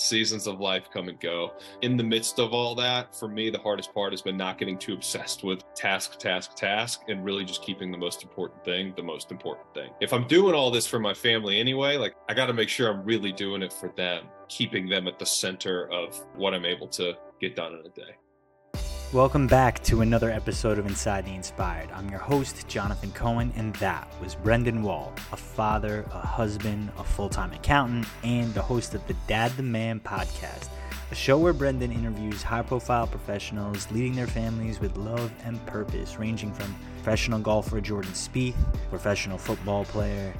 seasons of life come and go. In the midst of all that, for me, the hardest part has been not getting too obsessed with task, task, task, and really just keeping the most important thing the most important thing. If I'm doing all this for my family anyway, like I got to make sure I'm really doing it for them, keeping them at the center of what I'm able to get done in a day. Welcome back to another episode of Inside the Inspired. I'm your host, Jonathan Cohen, and that was Brendan Wall, a father, a husband, a full time accountant, and the host of the Dad the Man podcast, a show where Brendan interviews high profile professionals leading their families with love and purpose, ranging from professional golfer Jordan Spieth, professional football player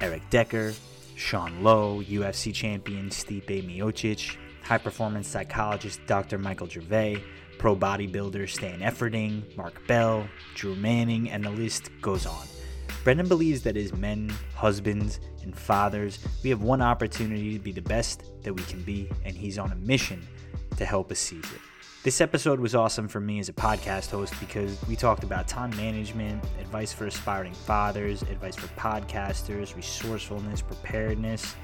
Eric Decker, Sean Lowe, UFC champion Stipe Miocic, high performance psychologist Dr. Michael Gervais pro bodybuilders Stan Efferding, Mark Bell, Drew Manning, and the list goes on. Brendan believes that as men, husbands, and fathers, we have one opportunity to be the best that we can be, and he's on a mission to help us seize it. This episode was awesome for me as a podcast host because we talked about time management, advice for aspiring fathers, advice for podcasters, resourcefulness, preparedness,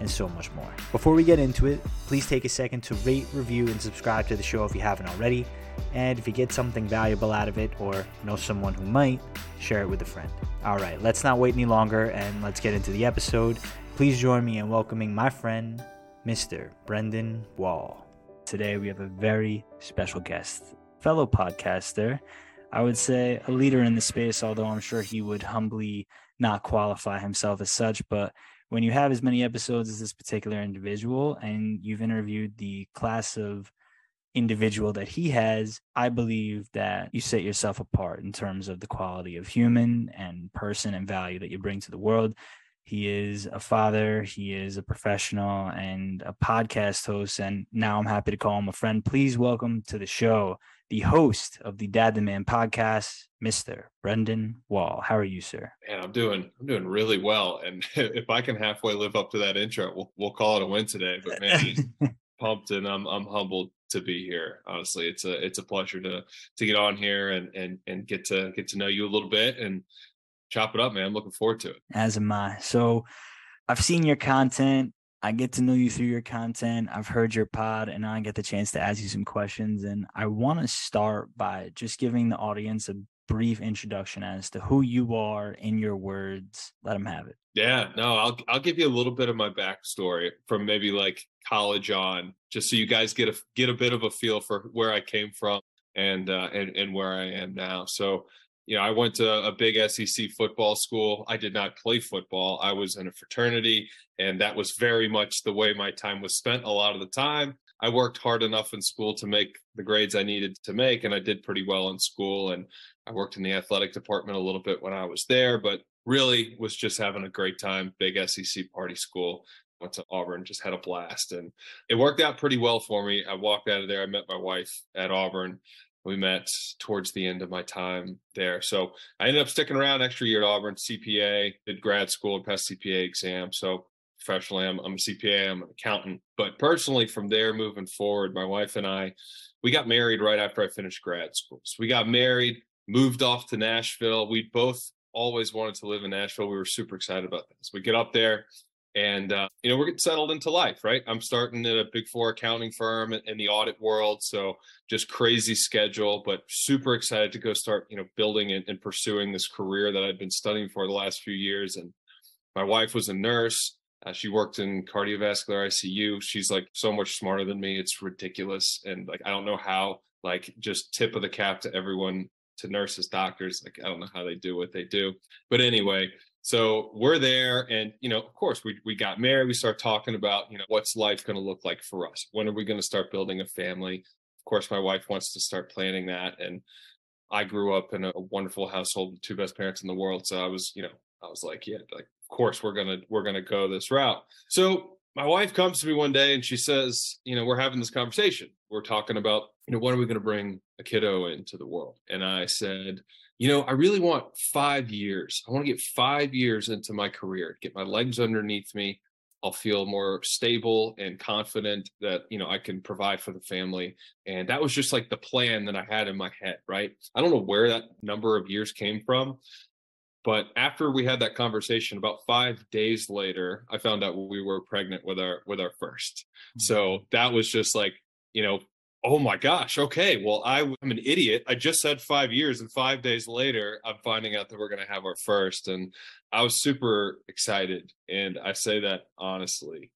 and so much more. Before we get into it, please take a second to rate, review, and subscribe to the show if you haven't already. And if you get something valuable out of it or know someone who might, share it with a friend. All right, let's not wait any longer and let's get into the episode. Please join me in welcoming my friend, Mr. Brendan Wall. Today we have a very special guest, fellow podcaster. I would say a leader in the space, although I'm sure he would humbly not qualify himself as such, but when you have as many episodes as this particular individual and you've interviewed the class of individual that he has, I believe that you set yourself apart in terms of the quality of human and person and value that you bring to the world. He is a father, he is a professional and a podcast host. And now I'm happy to call him a friend. Please welcome to the show the host of the Dad the Man podcast, Mr. Brendan Wall. How are you, sir? And I'm doing I'm doing really well. And if I can halfway live up to that intro, we'll we'll call it a win today. But man, pumped and I'm I'm humbled to be here. Honestly, it's a it's a pleasure to to get on here and and and get to get to know you a little bit and chop it up, man. I'm looking forward to it. As am I. So I've seen your content. I get to know you through your content. I've heard your pod and I get the chance to ask you some questions. And I want to start by just giving the audience a brief introduction as to who you are in your words. Let them have it. Yeah, no, I'll I'll give you a little bit of my backstory from maybe like college on, just so you guys get a get a bit of a feel for where I came from and uh, and and where I am now. So you know, I went to a big SEC football school. I did not play football. I was in a fraternity, and that was very much the way my time was spent a lot of the time. I worked hard enough in school to make the grades I needed to make, and I did pretty well in school. And I worked in the athletic department a little bit when I was there, but really was just having a great time. Big SEC party school. Went to Auburn, just had a blast, and it worked out pretty well for me. I walked out of there. I met my wife at Auburn we met towards the end of my time there. So I ended up sticking around extra year at Auburn, CPA, did grad school, passed CPA exam. So professionally, I'm, I'm a CPA, I'm an accountant. But personally, from there moving forward, my wife and I, we got married right after I finished grad school. So we got married, moved off to Nashville. We both always wanted to live in Nashville. We were super excited about this. We get up there, and uh, you know we're getting settled into life right? I'm starting at a big four accounting firm in the audit world so just crazy schedule but super excited to go start you know building and, and pursuing this career that i've been studying for the last few years. And my wife was a nurse. Uh, she worked in cardiovascular icu she's like so much smarter than me. It's ridiculous. And like i don't know how like just tip of the cap to everyone to nurses doctors like i don't know how they do what they do. But anyway so we're there, and you know, of course, we we got married. We start talking about you know what's life going to look like for us. When are we going to start building a family? Of course, my wife wants to start planning that, and I grew up in a wonderful household with two best parents in the world. So I was, you know, I was like, yeah, like of course we're gonna we're gonna go this route. So my wife comes to me one day and she says, you know, we're having this conversation. We're talking about, you know, when are we going to bring a kiddo into the world? And I said, you know, I really want five years. I want to get five years into my career, get my legs underneath me. I'll feel more stable and confident that, you know, I can provide for the family. And that was just like the plan that I had in my head, right? I don't know where that number of years came from, But after we had that conversation, about five days later, I found out we were pregnant with our with our first. Mm-hmm. So that was just like, you know, oh my gosh, okay, well, I, I'm an idiot. I just said five years, and five days later, I'm finding out that we're going to have our first. And I was super excited. And I say that honestly.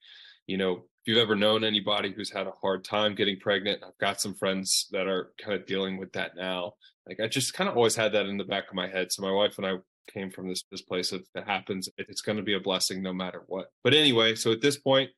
You know, if you've ever known anybody who's had a hard time getting pregnant, I've got some friends that are kind of dealing with that now. Like I just kind of always had that in the back of my head. So my wife and I came from this this place of it happens, it's going to be a blessing no matter what. But anyway, so at this point,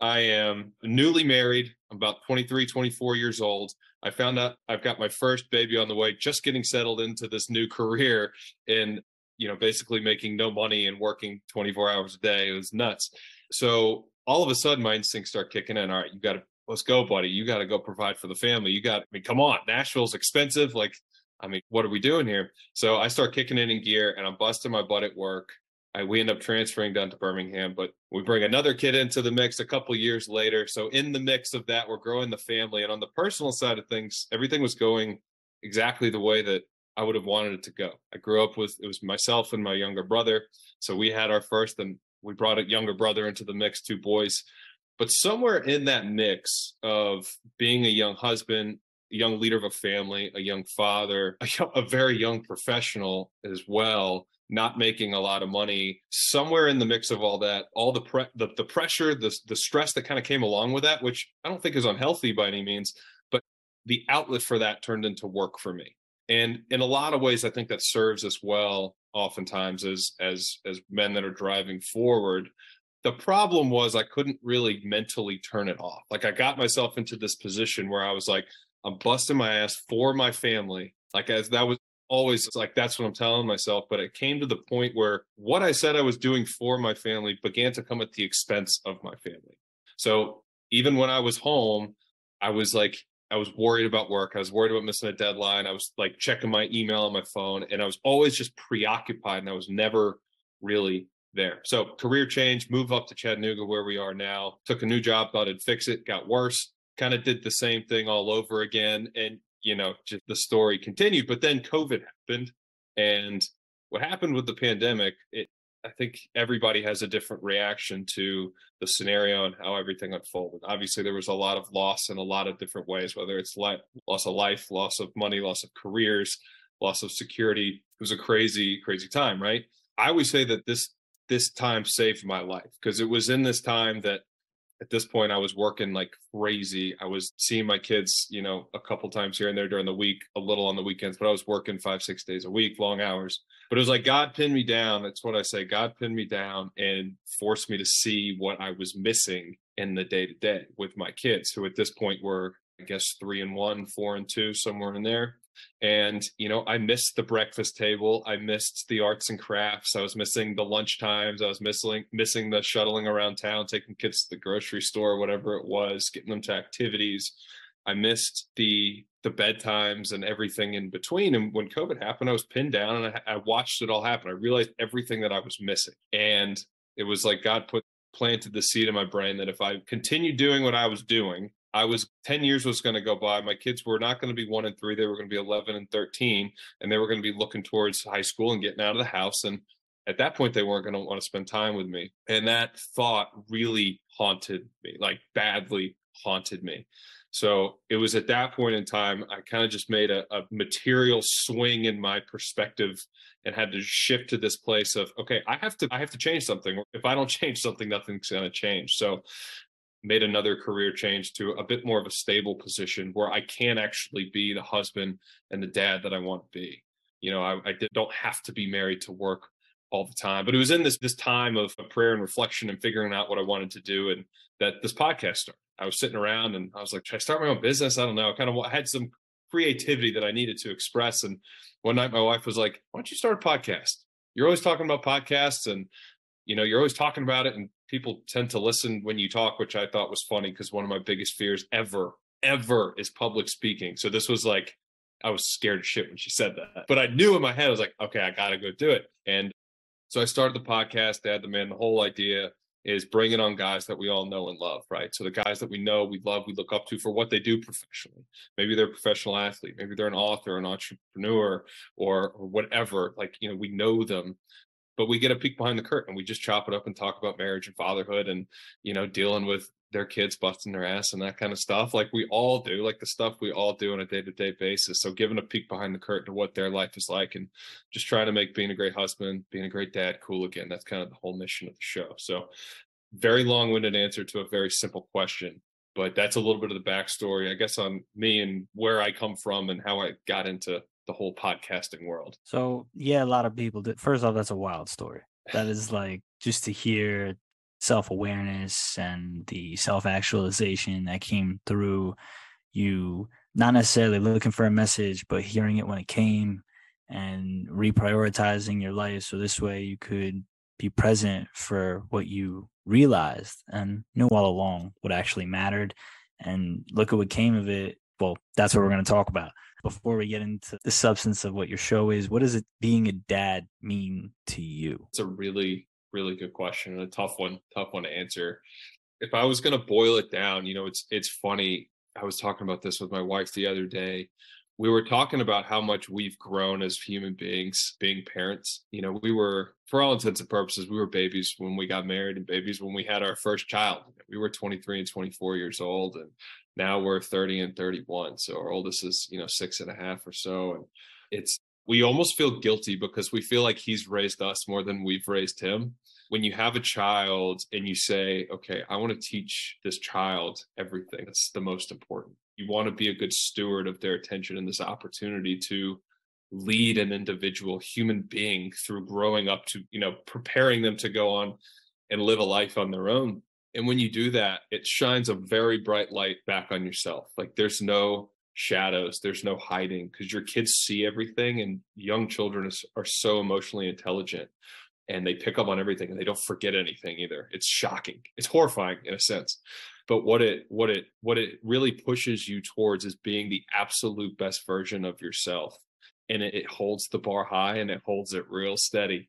I am newly married. I'm about 23, 24 years old. I found out I've got my first baby on the way, just getting settled into this new career and, you know, basically making no money and working 24 hours a day. It was nuts. So all of a sudden my instincts start kicking in. All right, you got to, let's go, buddy. You got to go provide for the family. You got, I mean, come on, Nashville's expensive. Like, I mean, what are we doing here? So I start kicking it in gear and I'm busting my butt at work. I, we end up transferring down to Birmingham, but we bring another kid into the mix a couple years later. So in the mix of that, we're growing the family, and on the personal side of things, everything was going exactly the way that I would have wanted it to go. I grew up with it was myself and my younger brother, so we had our first, and we brought a younger brother into the mix, two boys. But somewhere in that mix of being a young husband, a young leader of a family, a young father, a, a very young professional as well, not making a lot of money somewhere in the mix of all that all the pre- the, the pressure the, the stress that kind of came along with that which i don't think is unhealthy by any means but the outlet for that turned into work for me. And in a lot of ways i think that serves us well oftentimes as as as men that are driving forward. The problem was i couldn't really mentally turn it off. Like i got myself into this position where i was like i'm busting my ass for my family. Like as that was always like that's what I'm telling myself. But it came to the point where what I said I was doing for my family began to come at the expense of my family. So even when I was home, I was like, I was worried about work. I was worried about missing a deadline. I was like checking my email on my phone, and I was always just preoccupied, and I was never really there. So career change, move up to Chattanooga where we are now. Took a new job, thought I'd fix it, got worse. Kind of did the same thing all over again, and you know, just the story continued. But then COVID happened. And what happened with the pandemic, it, I think everybody has a different reaction to the scenario and how everything unfolded. Obviously, there was a lot of loss in a lot of different ways, whether it's loss of life, loss of money, loss of careers, loss of security. It was a crazy, crazy time, right? I always say that this this time saved my life because it was in this time that at this point I was working like crazy. I was seeing my kids, you know, a couple times here and there during the week, a little on the weekends, but I was working five, six days a week, long hours. But it was like God pinned me down. That's what I say. God pinned me down and forced me to see what I was missing in the day to day with my kids, who at this point were, I guess, three and one, four and two, somewhere in there and you know i missed the breakfast table i missed the arts and crafts i was missing the lunch times i was missing missing the shuttling around town taking kids to the grocery store whatever it was getting them to activities. I missed the the bedtimes and everything in between and when covid happened i was pinned down and I, I watched it all happen. I realized everything that i was missing and it was like god put planted the seed in my brain that if i continued doing what i was doing I was 10 years was going to go by. My kids were not going to be one and three. They were going to be 11 and 13, and they were going to be looking towards high school and getting out of the house. And at that point, they weren't going to want to spend time with me. And that thought really haunted me, like badly haunted me. So it was at that point in time, I kind of just made a, a material swing in my perspective and had to shift to this place of, okay, I have to, I have to change something. If I don't change something, nothing's going to change. So made another career change to a bit more of a stable position where I can actually be the husband and the dad that I want to be. You know, I, I don't have to be married to work all the time. But it was in this this time of prayer and reflection and figuring out what I wanted to do, and that this podcast started. I was sitting around and I was like, should I start my own business? I don't know. I kind of had some creativity that I needed to express. And one night my wife was like, why don't you start a podcast? You're always talking about podcasts and you know, you're always talking about it and people tend to listen when you talk, which I thought was funny because one of my biggest fears ever, ever is public speaking. So this was like, I was scared shit when she said that. But I knew in my head, I was like, okay, I got to go do it. And so I started the podcast, Dad the Man, the whole idea is bringing on guys that we all know and love, right? So the guys that we know, we love, we look up to for what they do professionally. Maybe they're a professional athlete, maybe they're an author, an entrepreneur, or, or whatever. Like, you know, we know them, but we get a peek behind the curtain. We just chop it up and talk about marriage and fatherhood and, you know, dealing with their kids busting their ass and that kind of stuff. Like we all do like the stuff we all do on a day-to-day basis. So giving a peek behind the curtain to what their life is like and just trying to make being a great husband being a great dad cool again that's kind of the whole mission of the show. So very long-winded answer to a very simple question but that's a little bit of the backstory i guess on me and where i come from and how i got into the whole podcasting world so yeah a lot of people did first off that's a wild story that is like just to hear self awareness and the self actualization that came through you, not necessarily looking for a message, but hearing it when it came and reprioritizing your life. So this way you could be present for what you realized and knew all along what actually mattered. And look at what came of it. Well, that's what we're going to talk about. Before we get into the substance of what your show is, what does it being a dad mean to you? It's a really really good question and a tough one, tough one to answer. If I was going to boil it down, you know, it's it's funny. I was talking about this with my wife the other day. We were talking about how much we've grown as human beings, being parents. You know, we were, for all intents and purposes, we were babies when we got married and babies when we had our first child. We were 23 and 24 years old, and now we're 30 and 31. So our oldest is, you know, six and a half or so. And it's we almost feel guilty because we feel like he's raised us more than we've raised him. When you have a child and you say, okay, I want to teach this child everything, that's the most important. You want to be a good steward of their attention and this opportunity to lead an individual human being through growing up to, you know, preparing them to go on and live a life on their own. And when you do that, it shines a very bright light back on yourself. Like there's no shadows there's no hiding because your kids see everything and young children are so emotionally intelligent and they pick up on everything and they don't forget anything either. It's shocking. It's horrifying in a sense. But what it what it what it really pushes you towards is being the absolute best version of yourself and it, it holds the bar high and it holds it real steady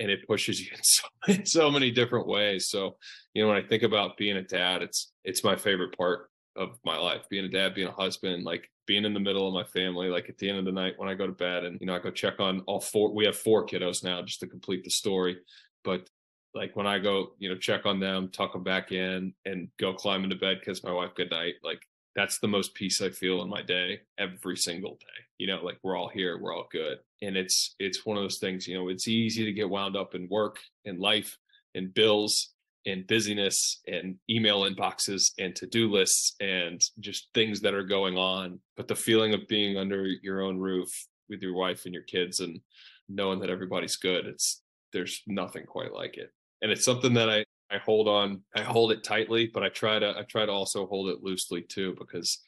and it pushes you in so, in so many different ways. So you know when i think about being a dad it's it's my favorite part of my life being a dad being a husband like being in the middle of my family like at the end of the night when i go to bed and you know i go check on all four we have four kiddos now just to complete the story. But like when i go you know check on them tuck them back in and go climb into bed kiss my wife good night like that's the most peace i feel in my day every single day you know like we're all here we're all good and it's it's one of those things you know it's easy to get wound up in work and life and bills and busyness and email inboxes and to-do lists and just things that are going on but the feeling of being under your own roof with your wife and your kids and knowing that everybody's good it's there's nothing quite like it and it's something that i i hold on i hold it tightly but i try to i try to also hold it loosely too because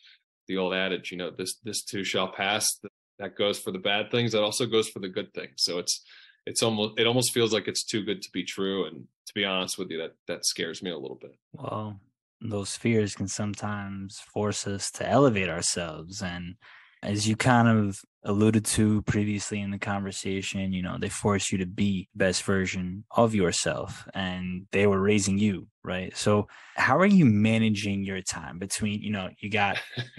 the old adage you know this this too shall pass that goes for the bad things that also goes for the good things. So it's it's almost it almost feels like it's too good to be true and to be honest with you that that scares me a little bit. Well those fears can sometimes force us to elevate ourselves and as you kind of alluded to previously in the conversation you know they force you to be best version of yourself and they were raising you right so how are you managing your time between you know you got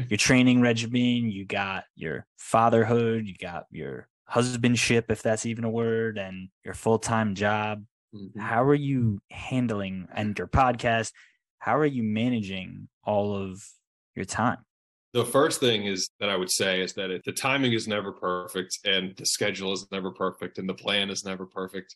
your training regimen you got your fatherhood you got your husbandship, if that's even a word, and your full time job. Mm-hmm. How are you handling and your podcast? How are you managing all of your time? The first thing is that I would say is that it, the timing is never perfect and the schedule is never perfect and the plan is never perfect.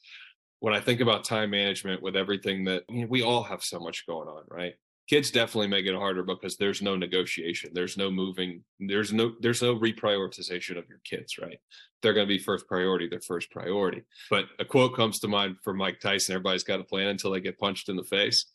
When I think about time management with everything that we all have so much going on, right? kids definitely make it harder because there's no negotiation there's no moving there's no there's no reprioritization of your kids right they're going to be first priority their first priority but a quote comes to mind from mike tyson everybody's got a plan until they get punched in the face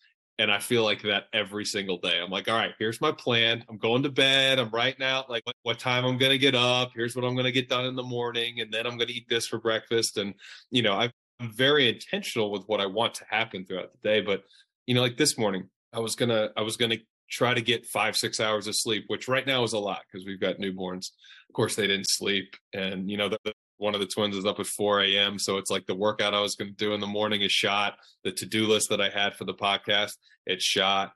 and i feel like that every single day. I'm like all right here's my plan. I'm going to bed. I'm writing out like what, what time i'm going to get up. Here's what i'm going to get done in the morning and then i'm going to eat this for breakfast. And you know i'm very intentional with what i want to happen throughout the day but you know like this morning I was gonna I was gonna try to get five six hours of sleep, which right now is a lot because we've got newborns. Of course, they didn't sleep, and you know the, one of the twins is up at 4 a.m. So it's like the workout I was going to do in the morning is shot. The to do list that I had for the podcast, it's shot.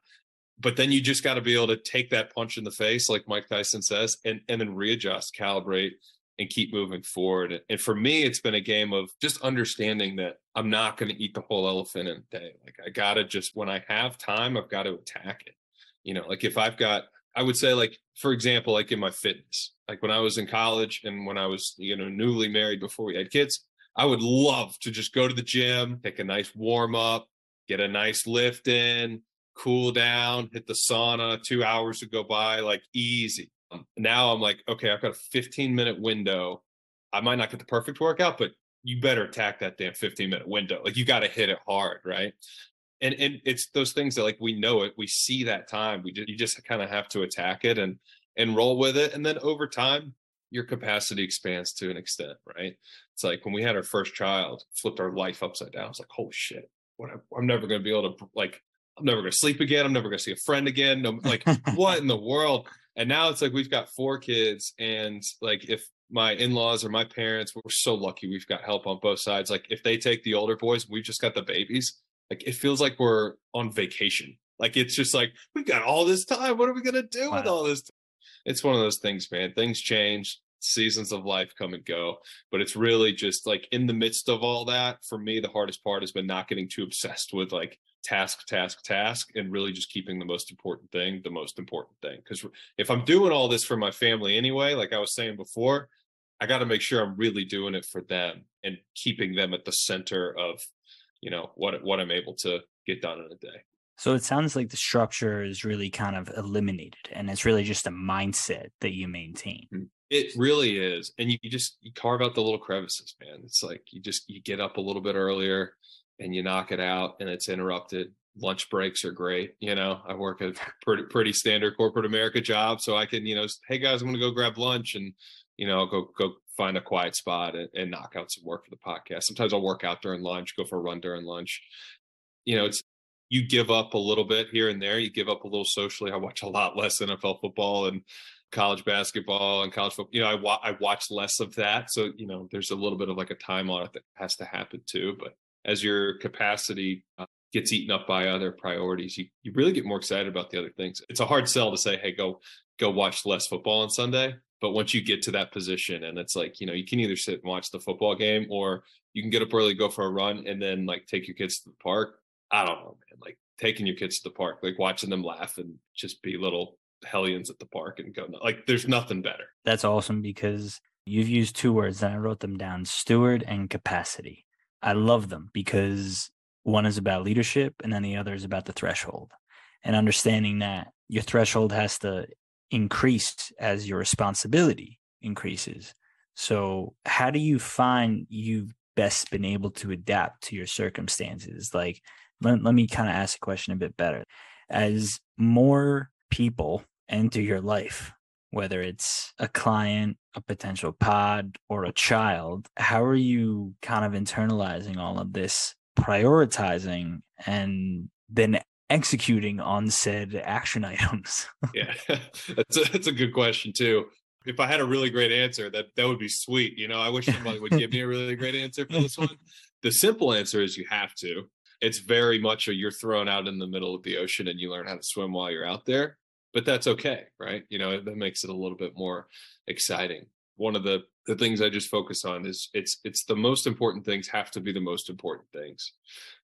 But then you just got to be able to take that punch in the face, like Mike Tyson says, and, and then readjust, calibrate, and keep moving forward. And for me, it's been a game of just understanding that I'm not going to eat the whole elephant in a day. Like I got to just, when I have time, I've got to attack it. You know, like if I've got, I would say, like, for example, like in my fitness, like when I was in college and when I was, you know, newly married before we had kids, I would love to just go to the gym, take a nice warm up, get a nice lift in, cool down, hit the sauna, two hours would go by, like easy. Um, now I'm like, okay, I've got a 15 minute window. I might not get the perfect workout, but you better attack that damn 15 minute window. Like you got to hit it hard, right? And and it's those things that like we know it, we see that time. We just you just kind of have to attack it and and roll with it. And then over time, your capacity expands to an extent, right? It's like when we had our first child, flipped our life upside down. It's like, holy shit, what I'm never going to be able to like, I'm never going to sleep again. I'm never going to see a friend again. No, like, what in the world? And now it's like we've got four kids, and like if my in-laws or my parents, we're so lucky we've got help on both sides. Like if they take the older boys, we've just got the babies. Like it feels like we're on vacation. Like it's just like we've got all this time. What are we gonna do wow. with all this? It's one of those things, man. Things change seasons of life come and go but it's really just like in the midst of all that for me the hardest part has been not getting too obsessed with like task task task and really just keeping the most important thing the most important thing because if i'm doing all this for my family anyway like i was saying before i got to make sure i'm really doing it for them and keeping them at the center of you know what what i'm able to get done in a day. So it sounds like the structure is really kind of eliminated and it's really just a mindset that you maintain. Mm, it really is and you, you just you carve out the little crevices man. It's like you just you get up a little bit earlier and you knock it out and it's interrupted. Lunch breaks are great you know? I work a pretty pretty standard corporate america job so i can you know hey guys i'm going to go grab lunch and you know I'll go go find a quiet spot and, and knock out some work for the podcast. Sometimes i'll work out during lunch go for a run during lunch. You know it's you give up a little bit here and there. You give up a little socially. I watch a lot less nfl football and college basketball and college football. You know i, wa- I watch less of that. So you know there's a little bit of like a time on it that has to happen too. But as your capacity uh, gets eaten up by other priorities, you, you really get more excited about the other things. It's a hard sell to say, hey, go go watch less football on Sunday. But once you get to that position and it's like, you know, you can either sit and watch the football game or you can get up early, go for a run, and then like take your kids to the park. I don't know, man. Like taking your kids to the park, like watching them laugh and just be little hellions at the park and go like there's nothing better. That's awesome because you've used two words and I wrote them down steward and capacity. I love them because one is about leadership and then the other is about the threshold and understanding that your threshold has to increase as your responsibility increases. So, how do you find you've best been able to adapt to your circumstances? Like, let, let me kind of ask a question a bit better. As more people enter your life, whether it's a client, a potential pod, or a child, how are you kind of internalizing all of this, prioritizing, and then executing on said action items? yeah, that's a, that's a good question too. If I had a really great answer, that that would be sweet. You know, I wish somebody would give me a really great answer for this one. The simple answer is you have to. It's very much a you're thrown out in the middle of the ocean and you learn how to swim while you're out there but that's okay, right? You know, that makes it a little bit more exciting. One of the the things I just focus on is it's it's the most important things have to be the most important things.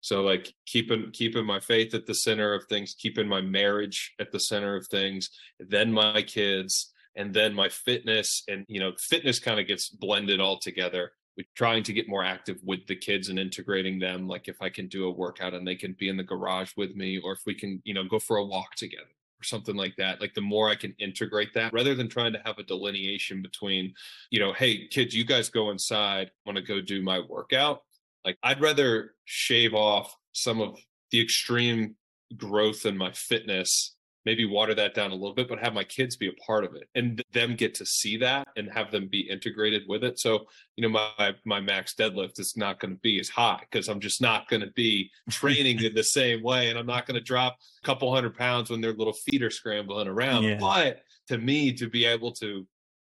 So like keeping keeping my faith at the center of things, keeping my marriage at the center of things, then my kids, and then my fitness and you know fitness kind of gets blended all together with trying to get more active with the kids and integrating them like if i can do a workout and they can be in the garage with me or if we can you know go for a walk together or something like that like the more i can integrate that rather than trying to have a delineation between you know hey kids you guys go inside want to go do my workout. Like i'd rather shave off some of the extreme growth in my fitness maybe water that down a little bit, but have my kids be a part of it and them get to see that and have them be integrated with it. So, you know, my my max deadlift is not going to be as high because I'm just not going to be training in the same way, and I'm not going to drop a couple hundred pounds when their little feet are scrambling around. Yeah. But to me, to be able to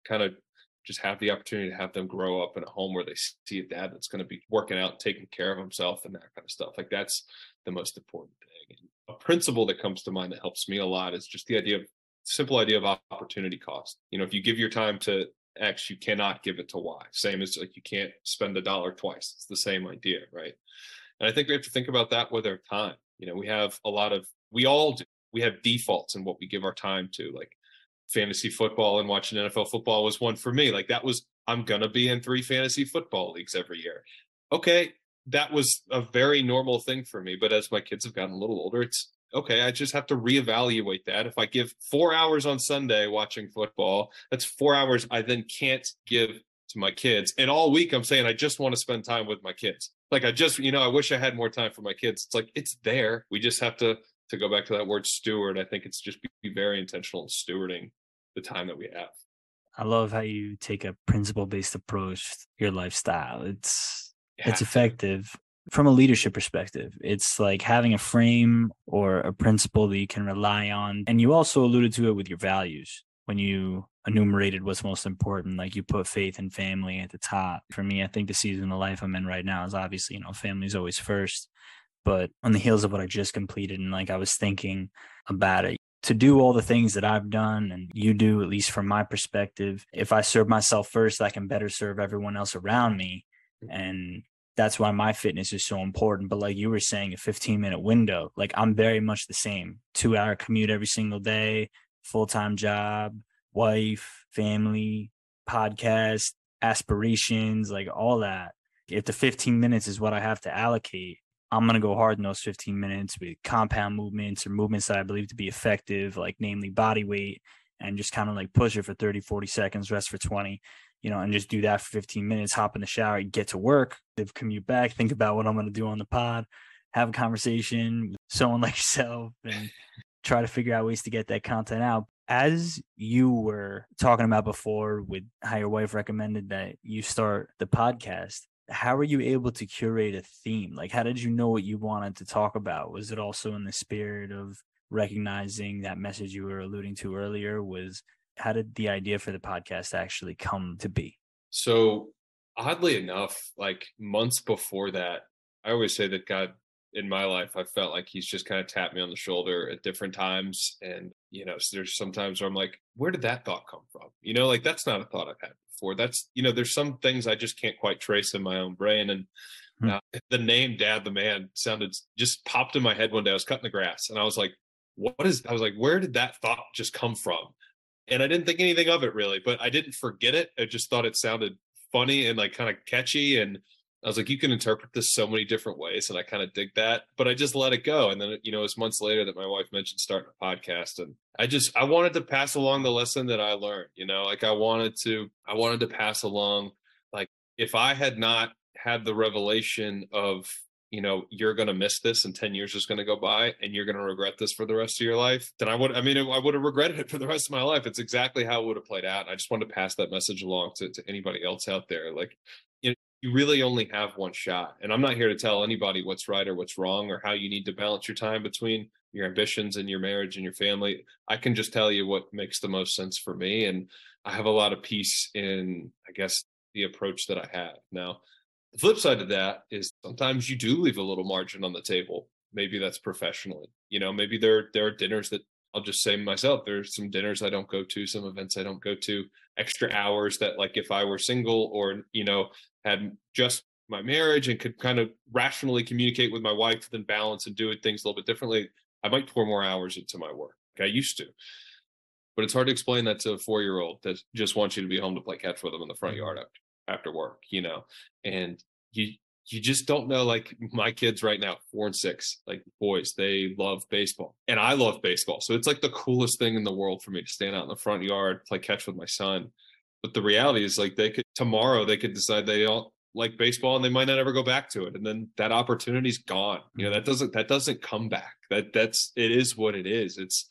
kind of just have the opportunity to have them grow up in a home where they see a dad that's going to be working out, taking care of himself, and that kind of stuff. Like that's the most important thing. A principle that comes to mind that helps me a lot is just the idea of simple idea of opportunity cost. You know, if you give your time to X, you cannot give it to Y. Same as like you can't spend a dollar twice. It's the same idea, right? And I think we have to think about that with our time. You know, we have a lot of we all do. We have defaults in what we give our time to. Like fantasy football and watching NFL football was one for me. Like that was I'm gonna be in three fantasy football leagues every year. Okay, that was a very normal thing for me. But as my kids have gotten a little older, it's okay, I just have to reevaluate that. If I give four hours on Sunday watching football, that's four hours I then can't give to my kids. And all week I'm saying I just want to spend time with my kids. Like I just, you know, I wish I had more time for my kids. It's like it's there. We just have to to go back to that word steward. I think it's just be very intentional in stewarding the time that we have. I love how you take a principle based approach to your lifestyle. It's yeah. it's effective from a leadership perspective. It's like having a frame or a principle that you can rely on. And you also alluded to it with your values when you enumerated what's most important. Like you put faith and family at the top. For me, I think the season of life I'm in right now is obviously, you know, family's always first. But on the heels of what I just completed, and like I was thinking about it, to do all the things that I've done and you do, at least from my perspective, if I serve myself first, I can better serve everyone else around me. Mm-hmm. And that's why my fitness is so important. But like you were saying, a 15 minute window, like I'm very much the same two hour commute every single day, full time job, wife, family, podcast, aspirations, like all that. If the 15 minutes is what I have to allocate, I'm going to go hard in those 15 minutes with compound movements or movements that I believe to be effective, like namely body weight, and just kind of like push it for 30, 40 seconds, rest for 20 you know, and just do that for 15 minutes, hop in the shower, get to work, commute back, think about what I'm going to do on the pod, have a conversation with someone like yourself, and try to figure out ways to get that content out. As you were talking about before, with how your wife recommended that you start the podcast, how were you able to curate a theme? Like, how did you know what you wanted to talk about? Was it also in the spirit of recognizing that message you were alluding to earlier? Was how did the idea for the podcast actually come to be? So, oddly enough, like months before that, I always say that God in my life, I felt like he's just kind of tapped me on the shoulder at different times. And, you know, so there's sometimes where I'm like, where did that thought come from? You know, like that's not a thought I've had before. That's, you know, there's some things I just can't quite trace in my own brain. And hmm. uh, the name Dad the Man sounded just popped in my head one day. I was cutting the grass and I was like, what is, I was like, where did that thought just come from? And I didn't think anything of it really, but I didn't forget it. I just thought it sounded funny and like kind of catchy. And I was like, you can interpret this so many different ways. And I kind of dig that, but I just let it go. And then, you know, it was months later that my wife mentioned starting a podcast. And I just, I wanted to pass along the lesson that I learned, you know, like I wanted to, I wanted to pass along, like if I had not had the revelation of you know you're going to miss this and 10 years is going to go by and you're going to regret this for the rest of your life then i would i mean i would have regretted it for the rest of my life. It's exactly how it would have played out i just wanted to pass that message along to, to anybody else out there like you know you really only have one shot and i'm not here to tell anybody what's right or what's wrong or how you need to balance your time between your ambitions and your marriage and your family. I can just tell you what makes the most sense for me and i have a lot of peace in i guess the approach that i have now the flip side of that is sometimes you do leave a little margin on the table. Maybe that's professionally. You know, maybe there there are dinners that I'll just say myself. There's some dinners I don't go to, some events I don't go to, extra hours that like if I were single or you know had just my marriage and could kind of rationally communicate with my wife, then balance and do things a little bit differently, I might pour more hours into my work. Like I used to. But it's hard to explain that to a four year old that just wants you to be home to play catch with them in the front mm-hmm. yard after after work, you know, and you you just don't know like my kids right now four and six like boys they love baseball and i love baseball so it's like the coolest thing in the world for me to stand out in the front yard play catch with my son but the reality is like they could tomorrow they could decide they don't like baseball and they might not ever go back to it and then that opportunity's gone you know that mm-hmm. doesn't that doesn't come back that that's it is what it is it's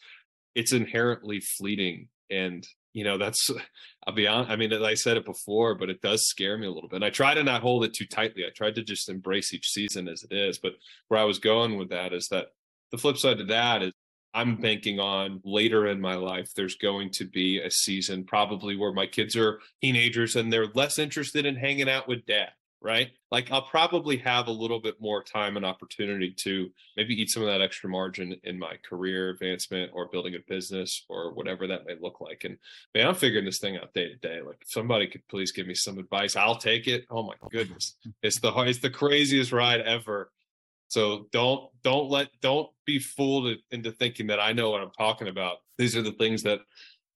it's inherently fleeting and you know that's i'll be honest i mean i said it before but it does scare me a little bit. And i try to not hold it too tightly. I tried to just embrace each season as it is. But where i was going with that is that the flip side of that is I'm banking on later in my life, there's going to be a season probably where my kids are teenagers and they're less interested in hanging out with dad right? Like I'll probably have a little bit more time and opportunity to maybe eat some of that extra margin in my career advancement or building a business or whatever that may look like. And man, I'm figuring this thing out day to day. Like if somebody could please give me some advice, I'll take it. Oh my goodness. It's the it's the craziest ride ever. So don't don't let don't be fooled into thinking that I know what I'm talking about. These are the things that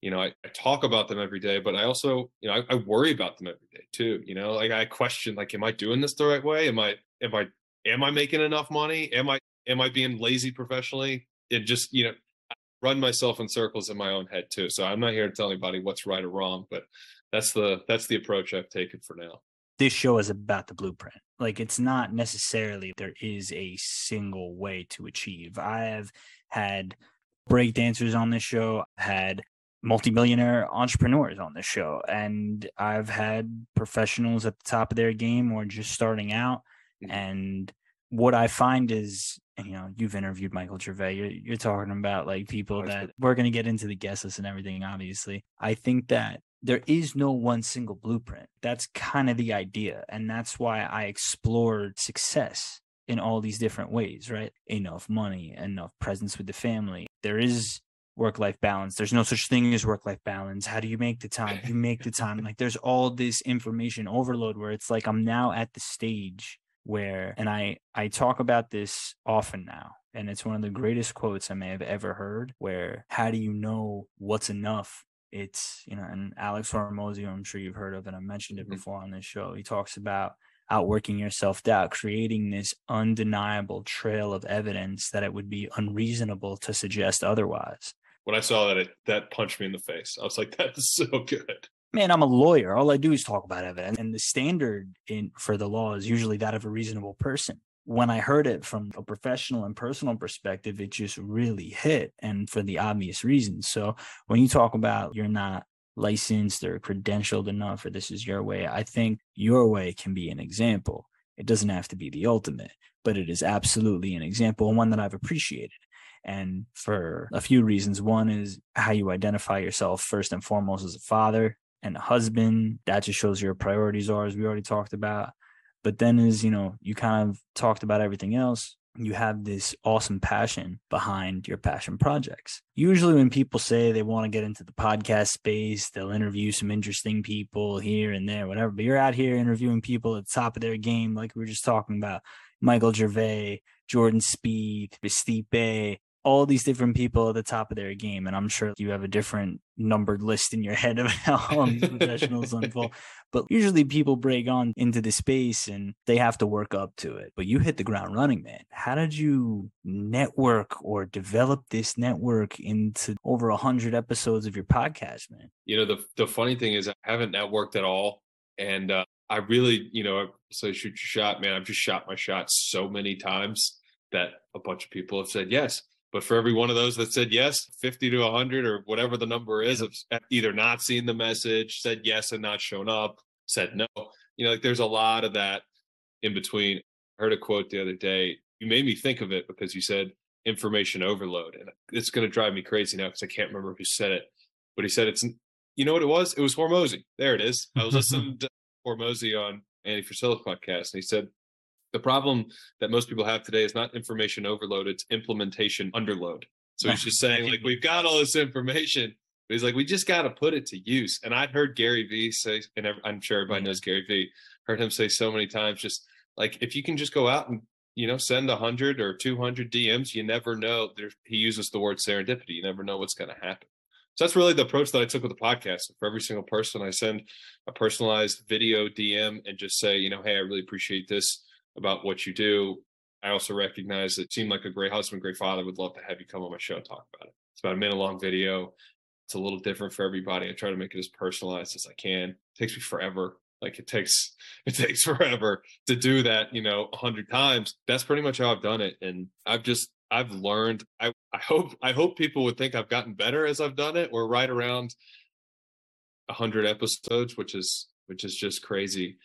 you know, I, I, talk about them every day, but I also, you know, I, I, worry about them every day too. You know, like I question, like, am I doing this the right way? Am I, am I, am I making enough money? Am I, am I being lazy professionally? And just, you know, run myself in circles in my own head too. So I'm not here to tell anybody what's right or wrong, but that's the, that's the approach I've taken for now. This show is about the blueprint. Like it's not necessarily there is a single way to achieve. I have had break dancers on this show, had multimillionaire entrepreneurs on the show. And i've had professionals at the top of their game or just starting out. Mm-hmm. and what i find is you know you've interviewed michael gervais. You're, you're talking about like people that we're going to get into the guest list and everything obviously. I think that there is no one single blueprint. That's kind of the idea. And that's why i explored success in all these different ways right? Enough money enough presence with the family. There is work life balance. There's no such thing as work life balance. How do you make the time? You make the time. Like there's all this information overload where it's like I'm now at the stage where and I I talk about this often now. And it's one of the greatest quotes I may have ever heard where how do you know what's enough? It's, you know, and Alex Hormozi, I'm sure you've heard of and I mentioned it mm-hmm. before on this show. He talks about outworking your self doubt, creating this undeniable trail of evidence that it would be unreasonable to suggest otherwise when I saw that, it that punched me in the face. I was like, "That is so good." Man, I'm a lawyer. All I do is talk about evidence, and the standard in for the law is usually that of a reasonable person. When I heard it from a professional and personal perspective, it just really hit, and for the obvious reasons. So when you talk about you're not licensed or credentialed enough, or this is your way, I think your way can be an example. It doesn't have to be the ultimate, but it is absolutely an example and one that I've appreciated and for a few reasons. One is how you identify yourself first and foremost as a father and a husband. That just shows your priorities are, as we already talked about. But then is, you know, you kind of talked about everything else. You have this awesome passion behind your passion projects. Usually, when people say they want to get into the podcast space, they'll interview some interesting people here and there, whatever. But you're out here interviewing people at the top of their game, like we were just talking about Michael Gervais, Jordan Spieth, Stipe, all these different people at the top of their game. And I'm sure you have a different numbered list in your head of how these professionals unfold. But usually people break on into the space and they have to work up to it. But you hit the ground running, man. How did you network or develop this network into over a hundred episodes of your podcast, man? You know, the the funny thing is I haven't networked at all. And uh, I really, you know, so shoot your shot, man. I've just shot my shot so many times that a bunch of people have said yes but for every one of those that said yes, 50 to 100 or whatever the number is, of either not seeing the message, said yes and not shown up, said no. You know, like there's a lot of that in between. I heard a quote the other day. You made me think of it because you said information overload. And it's going to drive me crazy now because I can't remember who said it. But he said it's, you know what it was? It was Hormozi. There it is. I was listening to Hormozi on Andy Frisella's podcast. And he said, the problem that most people have today is not information overload, it's implementation underload. So he's just saying, like, we've got all this information, but he's like, we just got to put it to use. And I'd heard Gary Vee say, and I'm sure everybody mm-hmm. knows Gary Vee, heard him say so many times, just like, if you can just go out and, you know, send 100 or 200 DMs, you never know. There, he uses the word serendipity. You never know what's going to happen. So that's really the approach that I took with the podcast. For every single person, I send a personalized video DM and just say, you know, hey, I really appreciate this about what you do. I also recognize that seemed like a great husband, great father. Would love to have you come on my show and talk about it. It's about a minute long video. It's a little different for everybody. I try to make it as personalized as I can. It takes me forever. Like it takes it takes forever to do that, you know, a hundred times. That's pretty much how I've done it. And I've just I've learned. I, I hope I hope people would think I've gotten better as I've done it. We're right around hundred episodes, which is which is just crazy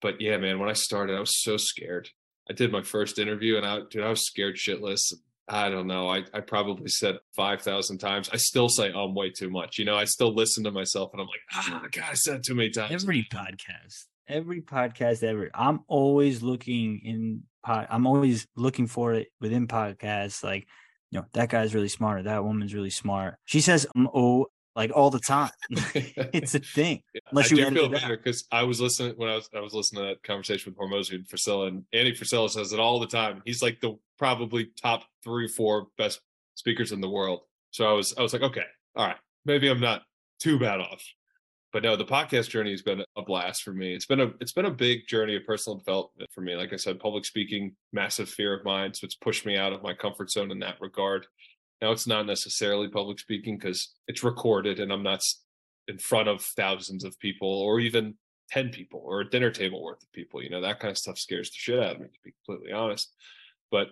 but yeah, man, when I started, I was so scared. I did my first interview and I, dude, I was scared shitless. I don't know. I, I probably said 5,000 times. I still say um way too much. You know, I still listen to myself and I'm like, ah, God, I said too many times. Every podcast, every podcast ever. I'm always looking in pod, I'm always looking for it within podcasts. Like, you know, that guy's really smart or that woman's really smart. She says, um, oh, like all the time. it's a thing. Unless I you do feel better because I was listening when I was I was listening to that conversation with Hormozi and Frisella, and Andy Frisella says it all the time. He's like the probably top three, four best speakers in the world. So I was I was like, okay, all right, maybe I'm not too bad off. But no, the podcast journey has been a blast for me. It's been a it's been a big journey of personal development for me. Like I said, public speaking, massive fear of mine, so it's pushed me out of my comfort zone in that regard. Now it's not necessarily public speaking because it's recorded and I'm not in front of thousands of people or even 10 people or a dinner table worth of people. You know, that kind of stuff scares the shit out of me, to be completely honest. But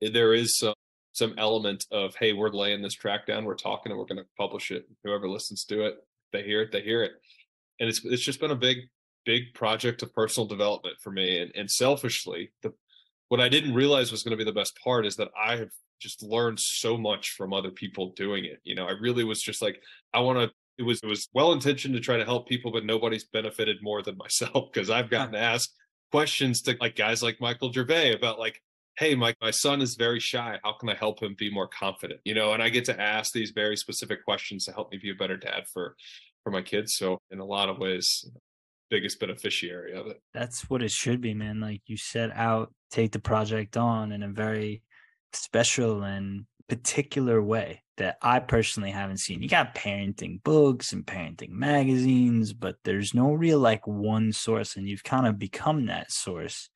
there is some some element of, hey, we're laying this track down, we're talking, and we're going to publish it. Whoever listens to it, they hear it, they hear it. And it's it's just been a big, big project of personal development for me. And and selfishly, the what I didn't realize was going to be the best part is that I have just learned so much from other people doing it. You know, I really was just like, I want to. It was it was well intentioned to try to help people, but nobody's benefited more than myself because I've gotten to ask questions to like guys like Michael Gervais about like, hey, my my son is very shy. How can I help him be more confident? You know, and I get to ask these very specific questions to help me be a better dad for for my kids. So in a lot of ways, biggest beneficiary of it. That's what it should be, man. Like you set out, take the project on in a very special and particular way that I personally haven't seen. You got parenting books and parenting magazines, but there's no real like one source, and you've kind of become that source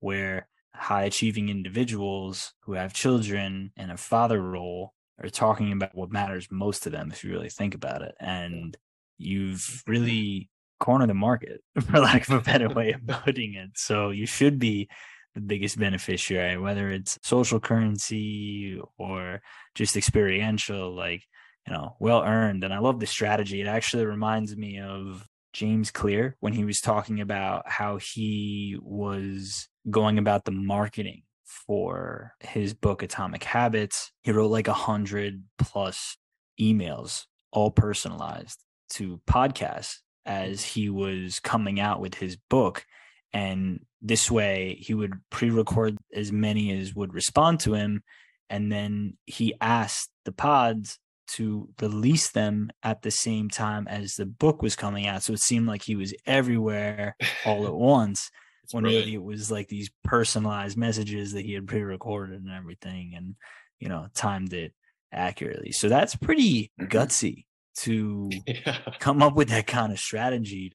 where high achieving individuals who have children and a father role are talking about what matters most to them if you really think about it. And you've really cornered the market, for lack of a better way of putting it. So you should be the biggest beneficiary, whether it's social currency or just experiential, like, you know, well earned. And I love the strategy. It actually reminds me of James Clear when he was talking about how he was going about the marketing for his book Atomic Habits. He wrote like a hundred plus emails, all personalized to podcasts as he was coming out with his book. And this way he would pre-record as many as would respond to him. And then he asked the pods to release them at the same time as the book was coming out. So it seemed like he was everywhere all at once when brilliant. really it was like these personalized messages that he had pre-recorded and everything and you know timed it accurately so that's pretty Mhm. gutsy to yeah. come up with that kind of strategy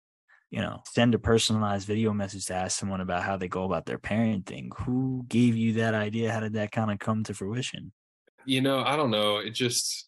you know send a personalized video message to ask someone about how they go about their parenting. Who gave you that idea? How did that kind of come to fruition? You know i don't know it just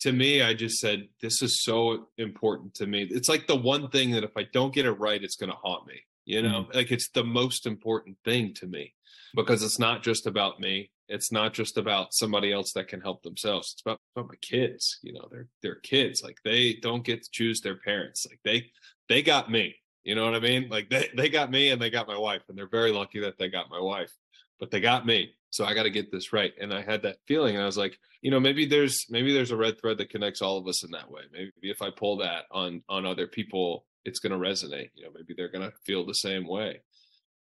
to me i just said this is so important to me. It's like the one thing that if i don't get it right it's going to haunt me you mm-hmm. know? Like it's the most important thing to me because it's not just about me. It's not just about somebody else that can help themselves. It's about, about my kids you know they're they're kids. Like they don't get to choose their parents. Like they they got me. You know what i mean? Like they, they got me and they got my wife and they're very lucky that they got my wife but they got me. So i got to get this right. And i had that feeling and i was like you know maybe there's maybe there's a red thread that connects all of us in that way. Maybe if i pull that on on other people it's going to resonate. You know maybe they're going to feel the same way.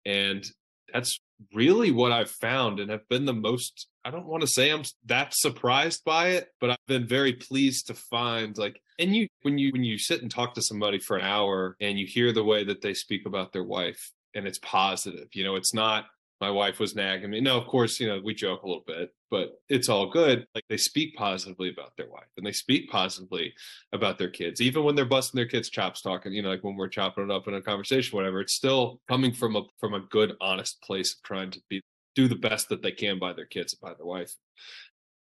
And that's really what i've found and have been the most i don't want to say i'm that surprised by it but i've been very pleased to find like and you when you when you sit and talk to somebody for an hour and you hear the way that they speak about their wife and it's positive you know it's not my wife was nagging me. No, of course, you know, we joke a little bit, but it's all good. Like they speak positively about their wife and they speak positively about their kids, even when they're busting their kids' chops talking, you know, like when we're chopping it up in a conversation, whatever, it's still coming from a from a good, honest place of trying to be do the best that they can by their kids and by their wife.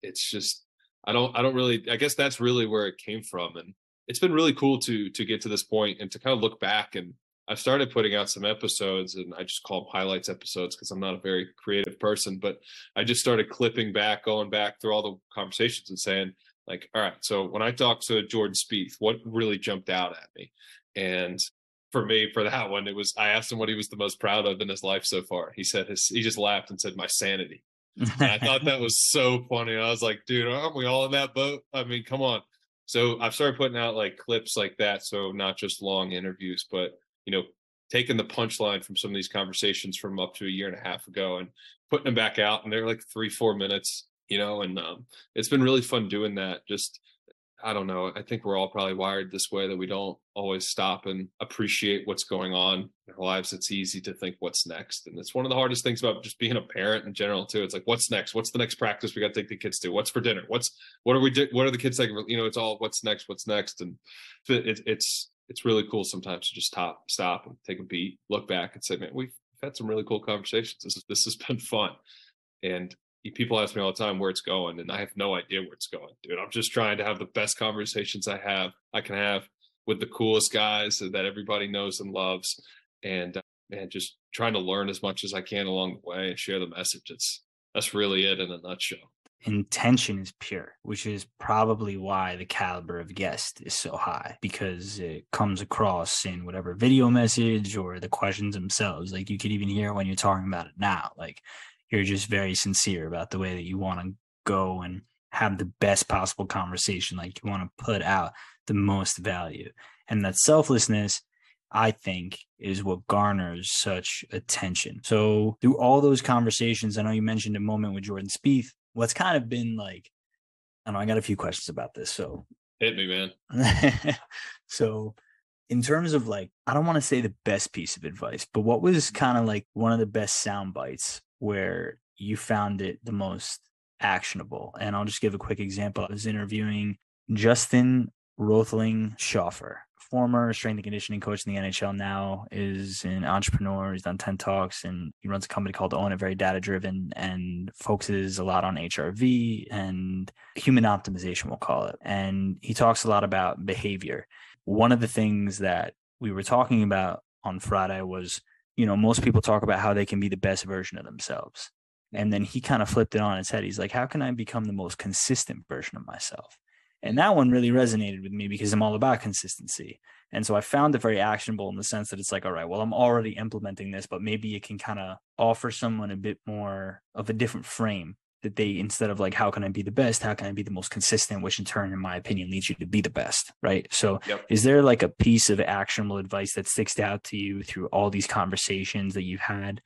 It's just I don't I don't really I guess that's really where it came from. And it's been really cool to to get to this point and to kind of look back and I've started putting out some episodes and I just call them highlights episodes because I'm not a very creative person, but I just started clipping back, going back through all the conversations and saying, like, all right, so when I talked to Jordan Spieth, what really jumped out at me? And for me, for that one, it was I asked him what he was the most proud of in his life so far. He said his he just laughed and said, My sanity. I thought that was so funny. I was like, dude, aren't we all in that boat? I mean, come on. So I've started putting out like clips like that. So not just long interviews, but you know, taking the punchline from some of these conversations from up to a year and a half ago and putting them back out. And they're like three, four minutes, you know, and um, it's been really fun doing that. Just I don't know. I think we're all probably wired this way that we don't always stop and appreciate what's going on in our lives. It's easy to think what's next. And it's one of the hardest things about just being a parent in general too. It's like, what's next? What's the next practice we got to take the kids to? What's for dinner? What's, what are we do? What are the kids like? You know, it's all what's next, what's next. And it, it's, it's really cool sometimes to just stop, stop and take a beat, look back and say, man, we've had some really cool conversations. This, this has been fun. And people ask me all the time where it's going and i have no idea where it's going dude i'm just trying to have the best conversations i have i can have with the coolest guys that everybody knows and loves and uh, and just trying to learn as much as i can along the way and share the message it's that's really it in a nutshell intention is pure which is probably why the caliber of guest is so high because it comes across in whatever video message or the questions themselves like you could even hear when you're talking about it now like you're just very sincere about the way that you want to go and have the best possible conversation. Like you want to put out the most value. And that selflessness, I think, is what garners such attention. So through all those conversations, I know you mentioned a moment with Jordan Spieth. What's kind of been like, I know I got a few questions about this. So hit me, man. so in terms of like, I don't want to say the best piece of advice, but what was mm-hmm. kind of like one of the best sound bites where you found it the most actionable. And I'll just give a quick example. I was interviewing Justin Roethlingshoefer, former strength and conditioning coach in the NHL now, is an entrepreneur. He's done 10 talks and he runs a company called Own It, very data driven and focuses a lot on HRV and human optimization, we'll call it. And he talks a lot about behavior. One of the things that we were talking about on Friday was you know, most people talk about how they can be the best version of themselves. And then he kind of flipped it on his head. He's like, how can I become the most consistent version of myself? And that one really resonated with me because I'm all about consistency. And so I found it very actionable in the sense that it's like, all right, well, I'm already implementing this, but maybe it can kind of offer someone a bit more of a different frame that they instead of like how can i be the best how can i be the most consistent which in turn in my opinion leads you to be the best right so yep. is there like a piece of actionable advice that sticks out to you through all these conversations that you've had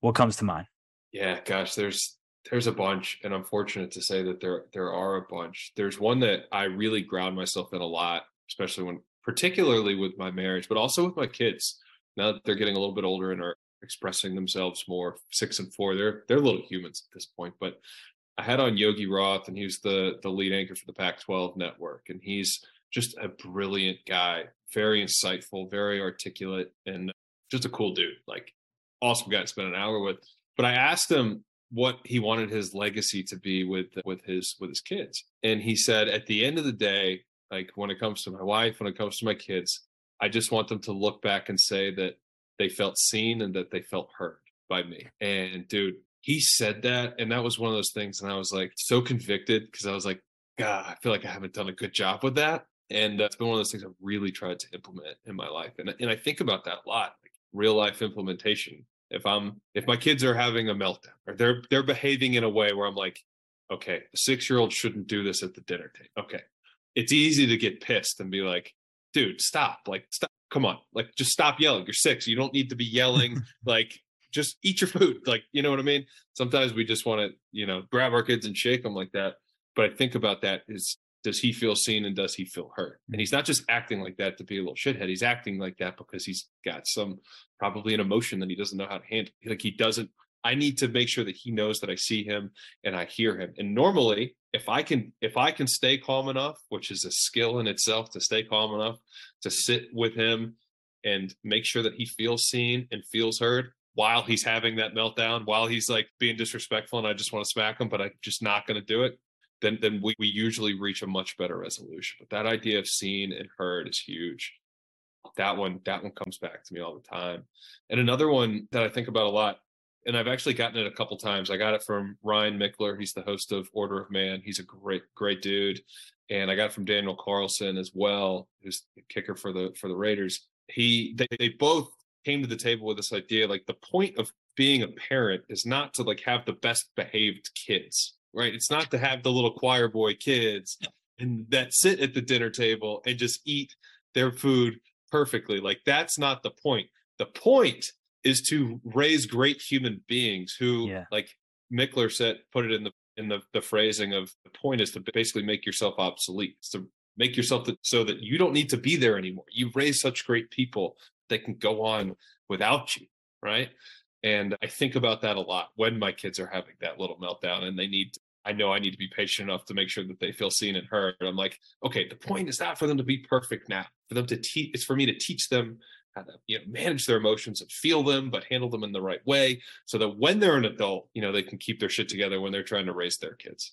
what comes to mind yeah gosh there's there's a bunch and i'm fortunate to say that there there are a bunch there's one that i really ground myself in a lot especially when particularly with my marriage but also with my kids now that they're getting a little bit older and are expressing themselves more. Six and four, they're they're little humans at this point. But I had on Yogi Roth, and he's the the lead anchor for the Pac-12 network, and he's just a brilliant guy, very insightful, very articulate, and just a cool dude. Like awesome guy to spend an hour with. But I asked him what he wanted his legacy to be with with his with his kids, and he said, at the end of the day, like when it comes to my wife, when it comes to my kids, I just want them to look back and say that they felt seen and that they felt heard by me. And dude, he said that. And that was one of those things. And I was like so convicted because I was like, God, I feel like I haven't done a good job with that. And uh, it's been one of those things I've really tried to implement in my life. And, and I think about that a lot, like real life implementation. If I'm if my kids are having a meltdown or they're they're behaving in a way where I'm like, okay, a six year old shouldn't do this at the dinner table. Okay. It's easy to get pissed and be like, dude, stop. Like, stop come on, like just stop yelling. You're six. You don't need to be yelling. like just eat your food. Like, you know what I mean? Sometimes we just want to, you know, grab our kids and shake them like that. But I think about that is does he feel seen and does he feel hurt? And he's mm-hmm. not just acting like that to be a little shithead. He's acting like that because he's got some probably an emotion that he doesn't know how to handle. Like he doesn't I need to make sure that he knows that I see him and I hear him. And normally, if I can if I can stay calm enough, which is a skill in itself to stay calm enough to sit with him and make sure that he feels seen and feels heard while he's having that meltdown, while he's like being disrespectful and I just want to smack him, but I'm just not going to do it, then then we, we usually reach a much better resolution. But that idea of seen and heard is huge. That one, that one comes back to me all the time. And another one that I think about a lot and I've actually gotten it a couple times. I got it from Ryan Michler. He's the host of Order of Man. He's a great, great dude. And I got it from Daniel Carlson as well, who's the kicker for the for the Raiders. He they, they both came to the table with this idea like the point of being a parent is not to like have the best behaved kids, right? It's not to have the little choir boy kids and that sit at the dinner table and just eat their food perfectly. Like that's not the point. The point is to raise great human beings who Yeah. like Michler said put it in the in the, the phrasing of the point is to basically make yourself obsolete. It's to make yourself so that you don't need to be there anymore. You've raised such great people that can go on without you, right? And I think about that a lot when my kids are having that little meltdown and they need I know I need to be patient enough to make sure that they feel seen and heard. I'm like, okay, the point is not for them to be perfect now. For them to teach, it's for me to teach them how to you know manage their emotions and feel them, but handle them in the right way, so that when they're an adult, you know, they can keep their shit together when they're trying to raise their kids.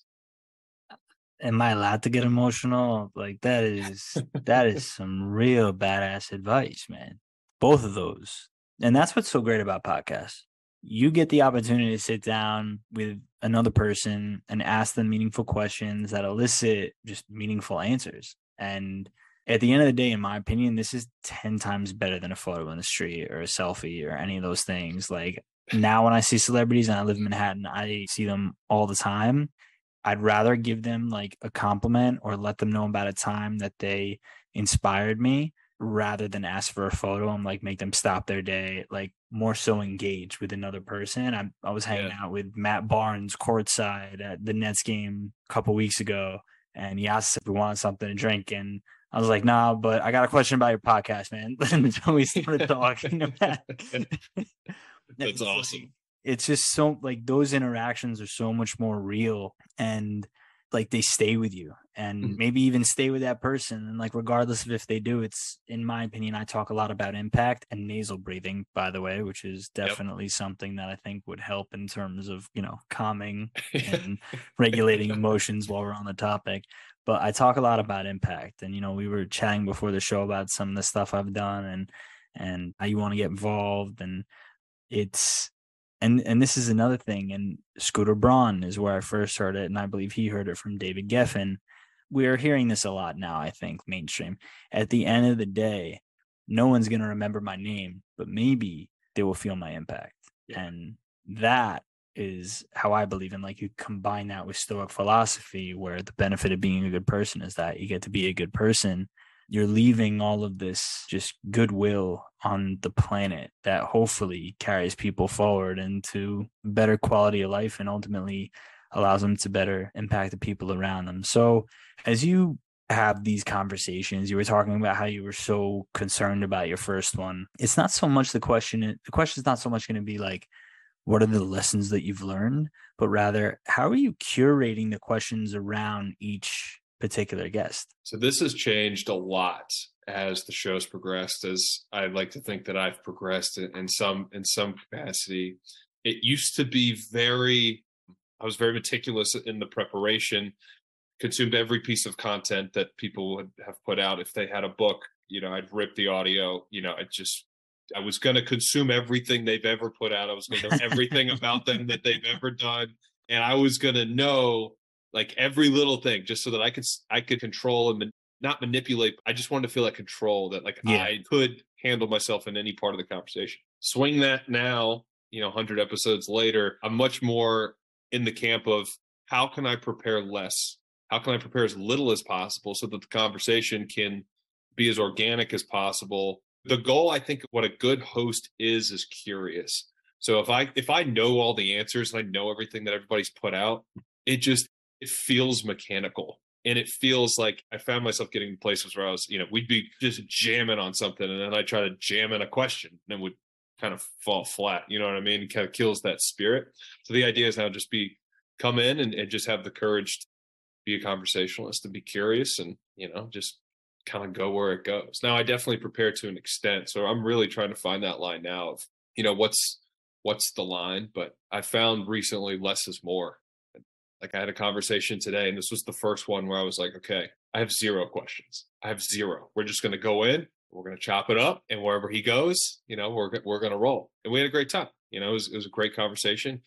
Am I allowed to get emotional? Like that is that is some real badass advice, man. Both of those. And that's what's so great about podcasts. You get the opportunity to sit down with another person and ask them meaningful questions that elicit just meaningful answers. And at the end of the day, in my opinion, this is 10 times better than a photo in the street or a selfie or any of those things. Like now, when I see celebrities and I live in Manhattan, I see them all the time. I'd rather give them like a compliment or let them know about a time that they inspired me rather than ask for a photo and like make them stop their day, like more so engage with another person. I, I was hanging Yeah. out with Matt Barnes courtside at the Nets game a couple weeks ago, and he asked if we wanted something to drink. And I was like, nah, but I got a question about your podcast, man. and we started talking about That's It's awesome. it's just so like those interactions are so much more real and like they stay with you and Mhm. maybe even stay with that person and like regardless of if they do it's in my opinion i talk a lot about impact and nasal breathing by the way which is Yep. definitely something that i think would help in terms of you know calming and regulating emotions while we're on the topic. But I talk a lot about impact, and you know, we were chatting before the show about some of the stuff I've done and and how you want to get involved, and it's and and this is another thing. And Scooter Braun is where I first heard it, and I believe he heard it from David Geffen. We're hearing this a lot now. I think mainstream. At the end of the day, no one's gonna remember my name, but maybe they will feel my impact, Yeah. and that is how I believe in. Like you combine that with Stoic philosophy, where the benefit of being a good person is that you get to be a good person. You're leaving all of this just goodwill on the planet that hopefully carries people forward into better quality of life and ultimately allows them to better impact the people around them. So as you have these conversations, you were talking about how you were so concerned about your first one. It's not so much the question, the question is not so much going to be like, what are the lessons that you've learned, but rather, how are you curating the questions around each particular guest? So this has changed a lot as the show's progressed. As I'd like to think that I've progressed in, in some in some capacity. It used to be very. I was very meticulous in the preparation. Consumed every piece of content that people would have put out. If they had a book, you know, I'd rip the audio. You know, I just. I was going to consume everything they've ever put out. I was going to know everything about them that they've ever done, and I was going to know like every little thing just so that I could I could control and man- not manipulate. I just wanted to feel like control that like Yeah. I could handle myself in any part of the conversation. Swing that now, you know, 100 episodes later, I'm much more in the camp of how can I prepare less? How can I prepare as little as possible so that the conversation can be as organic as possible? The goal, I think, what a good host is, is curious. So if I if I know all the answers and I know everything that everybody's put out, it just it feels mechanical and it feels like I found myself getting to places where I was, you know, we'd be just jamming on something and then I try to jam in a question and would kind of fall flat. You know what I mean? It kind of kills that spirit. So the idea is now just be come in and, and just have the courage to be a conversationalist and be curious and, you know, just kind of go where it goes. Now I definitely prepare to an extent. So I'm really trying to find that line now of, you know, what's what's the line? But I found recently less is more like I had a conversation today, and this was the first one where I was like, okay, I have zero questions. I have zero. We're just going to go in, we're going to chop it up, and wherever he goes, you know, we're we're going to roll. And we had a great time. You know, it was, it was a great conversation.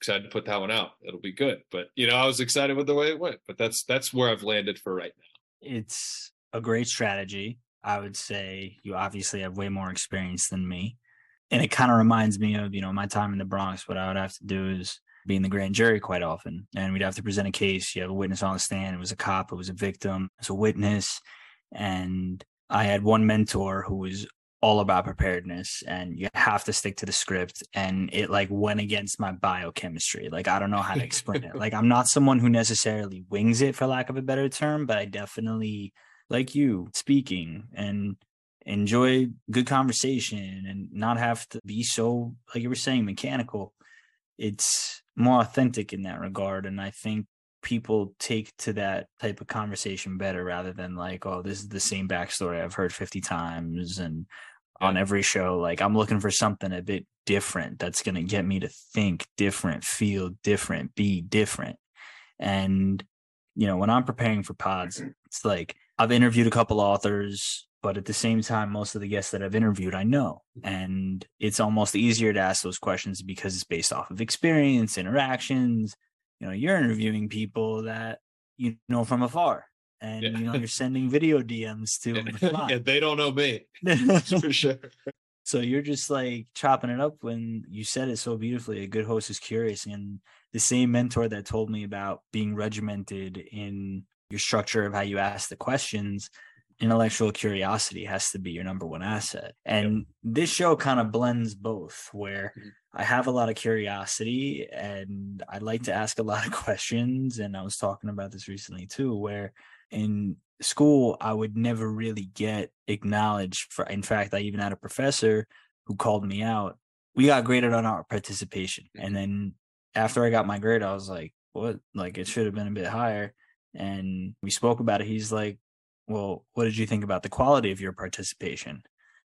Excited to put that one out. It'll be good. But you know, I was excited with the way it went. But that's that's where I've landed for right now. It's a great strategy. I would say you obviously have way more experience than me. and it kind of reminds me of you know my time in the Bronx. What I would have to do is be in the grand jury quite often, and we'd have to present a case. You have a witness on the stand. It was a cop. It was a victim. It was a witness, and I had one mentor who was all about preparedness and you have to stick to the script and it like went against my biochemistry like i don't know how to explain it like i'm not someone who necessarily wings it for lack of a better term but i definitely like you speaking and enjoy good conversation and not have to be so like you were saying mechanical it's more authentic in that regard and i think people take to that type of conversation better rather than like oh this is the same backstory i've heard 50 times and yeah. on every show like i'm looking for something a bit different that's going to get me to think different feel different be different and you know when i'm preparing for pods it's like i've interviewed a couple authors but at the same time most of the guests that i've interviewed i know. Mm-hmm. And it's almost easier to ask those questions because it's based off of experience interactions. You know you're interviewing people that you know from afar and yeah. you know you're sending video dms to them yeah, they don't know me for sure. So you're just like chopping it up when you said it so beautifully. A good host is curious and the same mentor that told me about being regimented in your structure of how you ask the questions intellectual curiosity has to be your number one asset. And yep. this show kind of blends both, where mm-hmm. I have a lot of curiosity and I like to ask a lot of questions. And I was talking about this recently too, where in school, I would never really get acknowledged for, in fact, I even had a professor who called me out. We got graded on our participation. And mm-hmm. then after I got my grade, I was like, what? Like it should have been a bit higher. And we spoke about it. He's like, well, what did you think about the quality of your participation?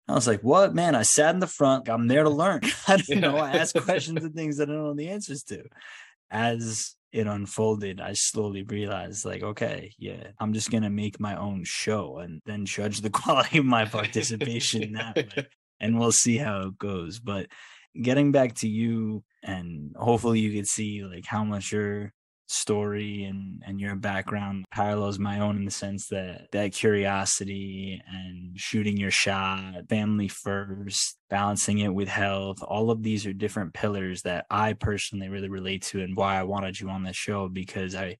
I was like, what, man? I sat in the front. I'm there to learn. I don't know. I ask questions and things that I don't know the answers to. As it unfolded, I slowly realized, like, okay, yeah, I'm just going to make my own show and then judge the quality of my participation that way. And we'll see how it goes. But getting back to you, and hopefully you could see like how much you're story and and your background parallels my own in the sense that that curiosity and shooting your shot family first balancing it with health all of these are different pillars that i personally really relate to and why i wanted you on this show because i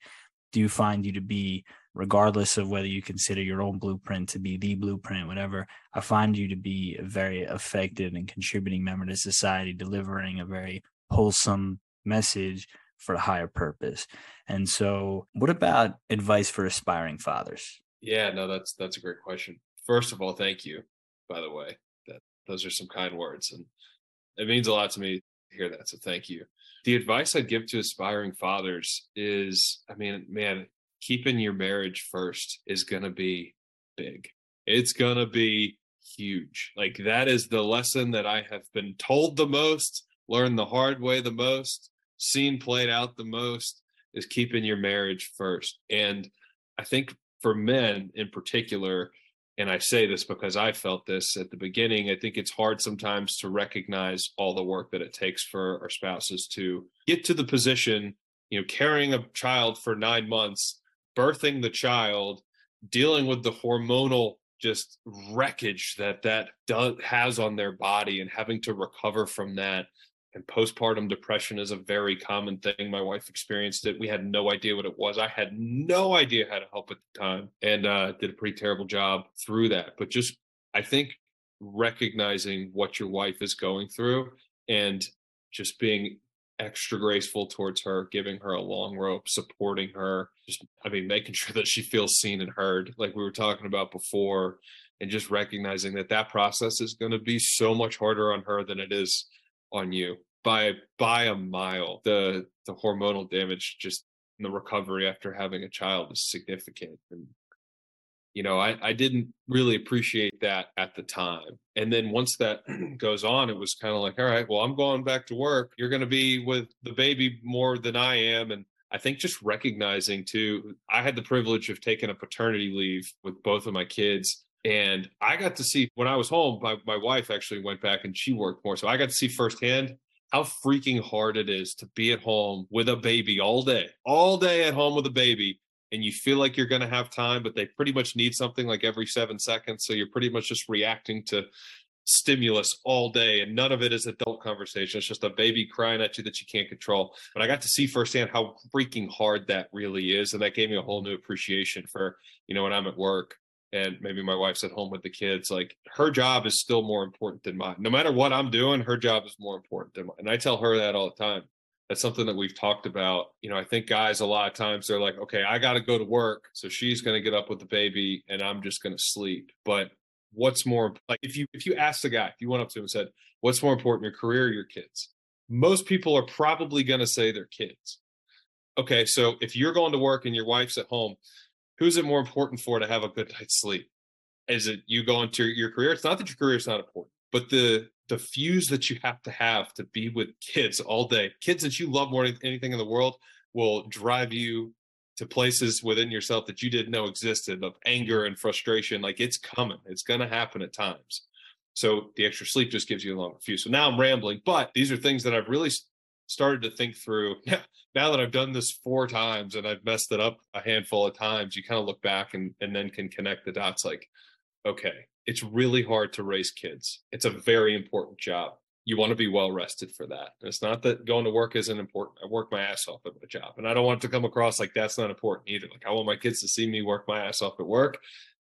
do find you to be regardless of whether you consider your own blueprint to be the blueprint whatever i find you to be a very effective and contributing member to society delivering a very wholesome message for a higher purpose. And so, what about advice for aspiring fathers? Yeah, no, that's that's a great question. First of all, thank you. By the way, that those are some kind words, and it means a lot to me to hear that. So, thank you. The advice I'd give to aspiring fathers is, I mean, man, keeping your marriage first is going to be big. It's going to be huge. Like that is the lesson that I have been told the most, learned the hard way the most, seen played out the most is keeping your marriage first. And I think for men in particular, and I say this because I felt this at the beginning, I think it's hard sometimes to recognize all the work that it takes for our spouses to get to the position, you know, carrying a child for nine months, birthing the child, dealing with the hormonal just wreckage that that does has on their body and having to recover from that and postpartum depression is a very common thing. My wife experienced it. We had no idea what it was. I had no idea how to help at the time and uh, did a pretty terrible job through that. But just, I think, recognizing what your wife is going through and just being extra graceful towards her, giving her a long rope, supporting her, just, I mean, making sure that she feels seen and heard, like we were talking about before, and just recognizing that that process is going to be so much harder on her than it is on you by by a mile. The the hormonal damage just the recovery after having a child is significant. And you know, I, I didn't really appreciate that at the time. And then once that goes on, it was kind of like, all right, well, I'm going back to work. You're going to be with the baby more than I am. And I think just recognizing too, I had the privilege of taking a paternity leave with both of my kids. And I got to see when I was home, my, my wife actually went back and she worked more. So I got to see firsthand how freaking hard it is to be at home with a baby all day, all day at home with a baby. And you feel like you're going to have time, but they pretty much need something like every seven seconds. So you're pretty much just reacting to stimulus all day and none of it is adult conversation it's just a baby crying at you that you can't control but i got to see firsthand how freaking hard that really is and that gave me a whole new appreciation for you know when i'm at work and maybe my wife's at home with the kids like her job is still more important than mine. No matter what i'm doing her job is more important than mine. And i tell her that all the time. That's something that we've talked about. You know i think guys a lot of times they're like okay i got to go to work so she's going to get up with the baby and i'm just going to sleep. But what's more like if you if you ask the guy if you went up to him and said what's more important your career or your kids? Most people are probably going to say their kids. Okay so if you're going to work and your wife's at home who's it more important for to have a good night's sleep? Is it you going to your career? It's not that your career is not important but the the fuse that you have to have to be with kids all day kids that you love more than anything in the world will drive you to places within yourself that you didn't know existed of anger and frustration like it's coming it's going to happen at times. So the extra sleep just gives you a longer fuse. So now i'm rambling but these are things that i've really started to think through now that i've done this four times and i've messed it up a handful of times you kind of look back and, and then can connect the dots like okay it's really hard to raise kids it's a very important job you want to be well rested for that. And it's not that going to work isn't important. I work my ass off at my job, and I don't want to come across like that's not important either. Like I want my kids to see me work my ass off at work,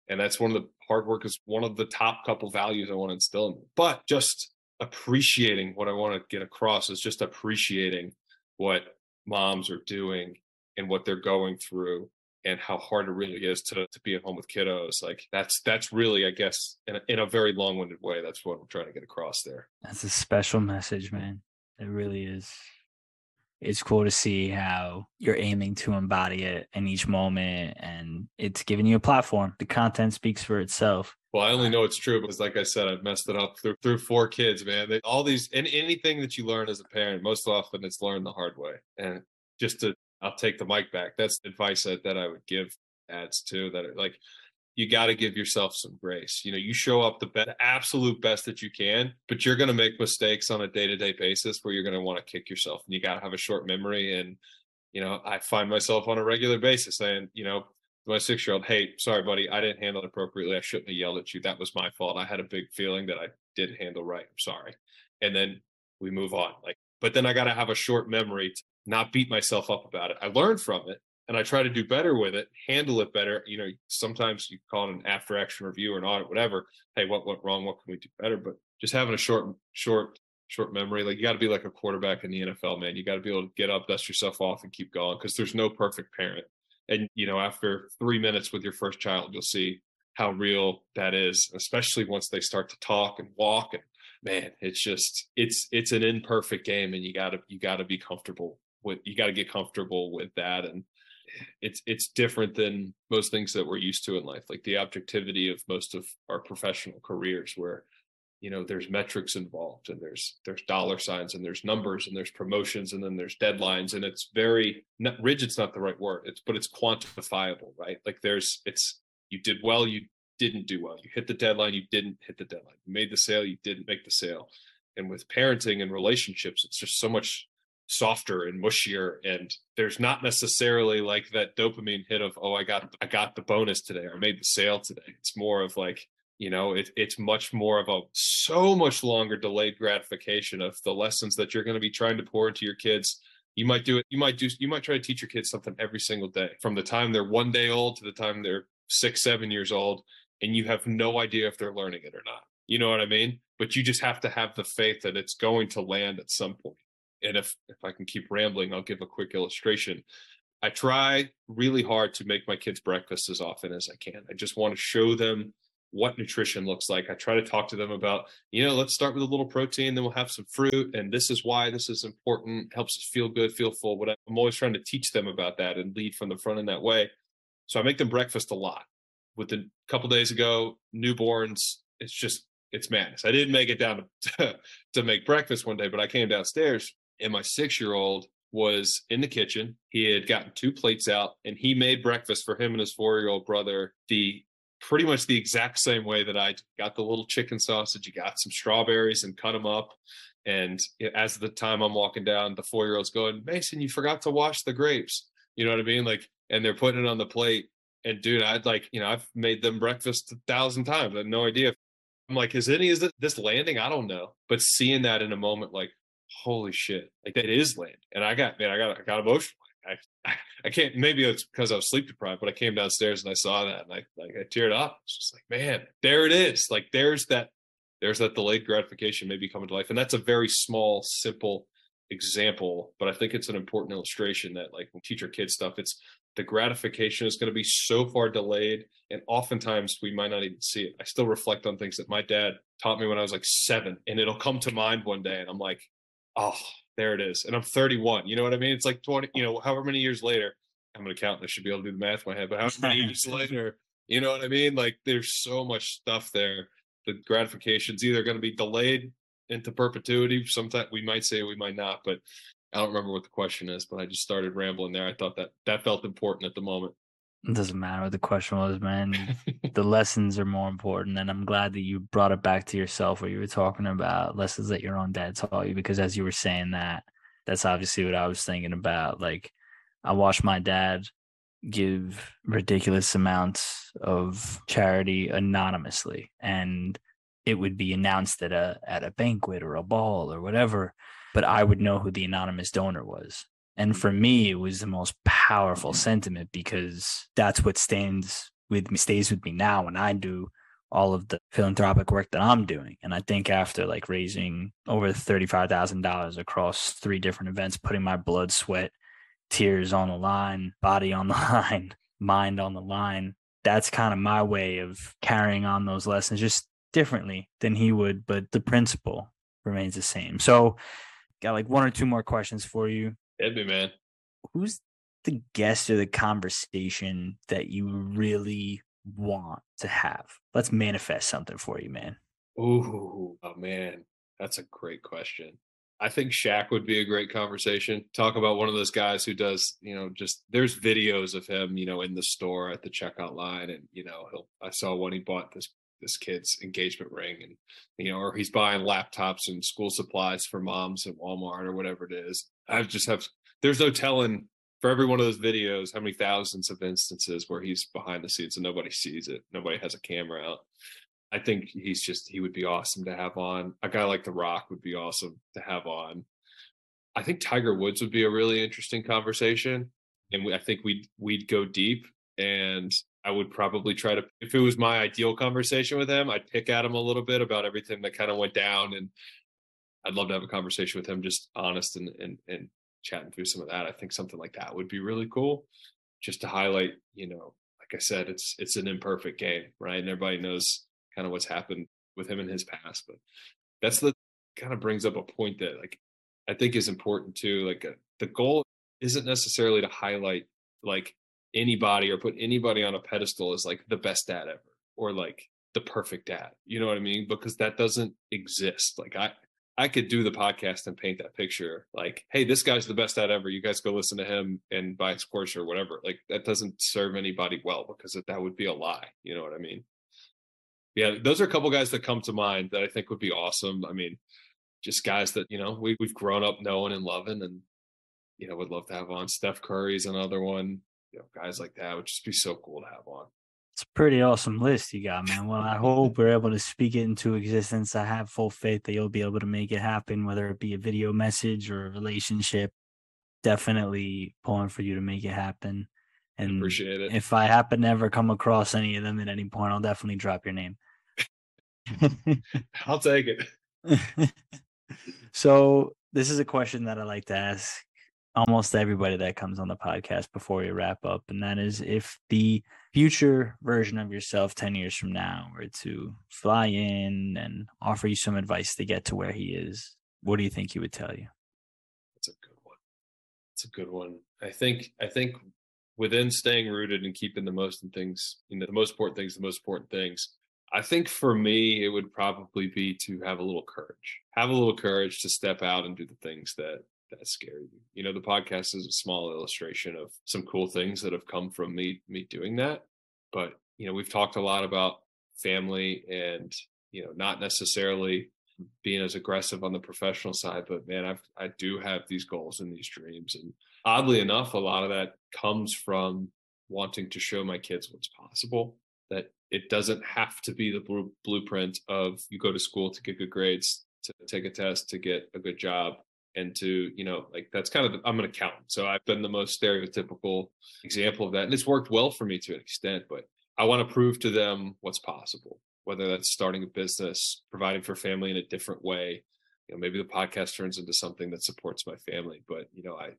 and that's one of the hard work is one of the top couple values I want to instill in them. But just appreciating what I want to get across is just appreciating what moms are doing and what they're going through and how hard it really is to to be at home with kiddos. Like that's that's really, I guess, in a, in a very long winded way, that's what I'm trying to get across there. That's a special message, man. It really is. It's cool to see how you're aiming to embody it in each moment, and it's giving you a platform. The content speaks for itself. Well, I only know it's true because, like I said, I've messed it up through through four kids, man. They, all these and anything that you learn as a parent, most often it's learned the hard way. And just to I'll take the mic back. That's advice that, that I would give ads too. That are like you got to give yourself some grace. You know, you show up the best, absolute best that you can, but you're going to make mistakes on a day to day basis where you're going to want to kick yourself, and you got to have a short memory. And you know, I find myself on a regular basis saying, you know, my six year old, hey, sorry, buddy, I didn't handle it appropriately. I shouldn't have yelled at you. That was my fault. I had a big feeling that I didn't handle right. I'm sorry. And then we move on. Like, but then I got to have a short memory to not beat myself up about it. I learned from it and I try to do better with it, handle it better. You know, sometimes you call it an after action review or an audit, whatever. Hey, what went wrong? What can we do better? But just having a short, short, short memory, like you got to be like a quarterback in the NFL, man. You got to be able to get up, dust yourself off, and keep going because there's no perfect parent. And you know, after three minutes with your first child, you'll see how real that is, especially once they start to talk and walk and man, it's just it's it's an imperfect game and you gotta you gotta be comfortable with you got to get comfortable with that and it's it's different than most things that we're used to in life like the objectivity of most of our professional careers where you know there's metrics involved and there's there's dollar signs and there's numbers and there's promotions and then there's deadlines and it's very not rigid's not the right word it's but it's quantifiable right? Like there's it's you did well you didn't do well. You hit the deadline you didn't hit the deadline. You made the sale you didn't make the sale. And with parenting and relationships it's just so much softer and mushier and there's not necessarily like that dopamine hit of oh i got i got the bonus today or made the sale today. It's more of like you know it, it's much more of a so much longer delayed gratification of the lessons that you're going to be trying to pour into your kids. You might do it you might do you might try to teach your kids something every single day from the time they're one day old to the time they're six seven years old and you have no idea if they're learning it or not. You know what i mean? But you just have to have the faith that it's going to land at some point and if if I can keep rambling, I'll give a quick illustration. I try really hard to make my kids breakfast as often as I can. I just want to show them what nutrition looks like. I try to talk to them about, you know, let's start with a little protein, then we'll have some fruit, and this is why this is important. Helps us feel good, feel full. But I'm always trying to teach them about that and lead from the front in that way. So I make them breakfast a lot. With a couple days ago, newborns, it's just it's madness. I didn't make it down to, to make breakfast one day, but I came downstairs and my six year old was in the kitchen. He had gotten two plates out and he made breakfast for him and his four year old brother the pretty much the exact same way that I got the little chicken sausage. You got some strawberries and cut them up. And as the time I'm walking down, the four year old's going, Mason, you forgot to wash the grapes. You know what I mean? Like, and they're putting it on the plate. And dude, I'd like, you know, I've made them breakfast a thousand times. I had no idea I'm like, is any is this landing? I don't know. But seeing that in a moment, like, holy shit, like that is land. And I got man, I got I got emotional. I, I can't maybe it's because I was sleep deprived, but I came downstairs and I saw that and I like I teared up. It's just like, man, there it is. Like there's that there's that delayed gratification maybe coming to life. And that's a very small, simple example, but I think it's an important illustration that like when teach our kids stuff, it's the gratification is going to be so far delayed and oftentimes we might not even see it. I still reflect on things that my dad taught me when I was like seven and it'll come to mind one day and I'm like, oh, there it is. And I'm 31. You know what I mean? It's like 20, you know, however many years later, I'm an accountant. I should be able to do the math in my head, but how many years later, you know what I mean? Like there's so much stuff there. The gratification's either going to be delayed into perpetuity. Sometimes we might say we might not, but I don't remember what the question is, but I just started rambling there. I thought that that felt important at the moment. It doesn't matter what the question was, man. the lessons are more important. And I'm glad that you brought it back to yourself where you were talking about lessons that your own dad taught you. Because as you were saying that, that's obviously what I was thinking about. Like, I watched my dad give ridiculous amounts of charity anonymously. And it would be announced at a at a banquet or a ball or whatever, but I would know who the anonymous donor was. And mm-hmm. for me, it was the most powerful sentiment because that's what stands with me, stays with me now when I do all of the philanthropic work that I'm doing. And I think after like raising over $35,000 across three different events, putting my blood, sweat, tears on the line, body on the line, mind on the line, that's kind of my way of carrying on those lessons just differently than he would, but the principle remains the same. So, got like one or two more questions for you. Hit me, man. Who's the guest or the conversation that you really want to have? Let's manifest something for you, man. Ooh, oh man, that's a great question. I think Shaq would be a great conversation. Talk about one of those guys who does, you know, just there's videos of him, you know, in the store at the checkout line, and you know, he'll. I saw when he bought this this kid's engagement ring, and you know, or he's buying laptops and school supplies for moms at Walmart or whatever it is. I just have there's no telling for every one of those videos how many thousands of instances where he's behind the scenes and nobody sees it. Nobody has a camera out. I think he's just he would be awesome to have on. A guy like The Rock would be awesome to have on. I think Tiger Woods would be a really interesting conversation, and we, I think we'd we'd go deep. And I would probably try to, if it was my ideal conversation with him, I'd pick at him a little bit about everything that kind of went down, and I'd love to have a conversation with him, just honest and and and chatting through some of that. I think something like that would be really cool, just to highlight. You know, like I said, it's it's an imperfect game, right? And everybody knows kind of what's happened with him in his past, but that's the kind of brings up a point that like I think is important too. Like uh, the goal isn't necessarily to highlight like anybody or put anybody on a pedestal as like the best dad ever or like the perfect dad. You know what I mean? Because that doesn't exist. Like I I could do the podcast and paint that picture like, hey, this guy's the best dad ever. You guys go listen to him and buy his course or whatever. Like that doesn't serve anybody well because that would be a lie. You know what I mean? Yeah, those are a couple guys that come to mind that I think would be awesome. I mean, just guys that, you know, we, we've grown up knowing and loving and, you know, would love to have on. Steph Curry's another one. You know, guys like that would just be so cool to have on. It's a pretty awesome list you got, man. Well, I hope we're able to speak it into existence. I have full faith that you'll be able to make it happen, whether it be a video message or a relationship. Definitely pulling for you to make it happen. And appreciate it. If I happen to ever come across any of them at any point, I'll definitely drop your name. I'll take it. so this is a question that I like to ask almost everybody that comes on the podcast before we wrap up, and that is if the future version of yourself 10 years from now were to fly in and offer you some advice to get to where he is, what do you think he would tell you? That's a good one. That's a good one. I think I think within staying rooted and keeping the most in things, you know, the most important things, the most important things. I think for me, it would probably be to have a little courage. Have a little courage to step out and do the things that that scare you. You know, the podcast is a small illustration of some cool things that have come from me me doing that. But you know, we've talked a lot about family and you know, not necessarily being as aggressive on the professional side, but man, I've I do have these goals and these dreams. And oddly enough, a lot of that comes from wanting to show my kids what's possible. that it doesn't have to be the blueprint of you go to school to get good grades, to take a test, to get a good job, and to you know like that's kind of the, i'm an accountant so i've been the most stereotypical example of that and it's worked well for me to an extent but i want to prove to them what's possible whether that's starting a business providing for family in a different way you know maybe the podcast turns into something that supports my family but you know i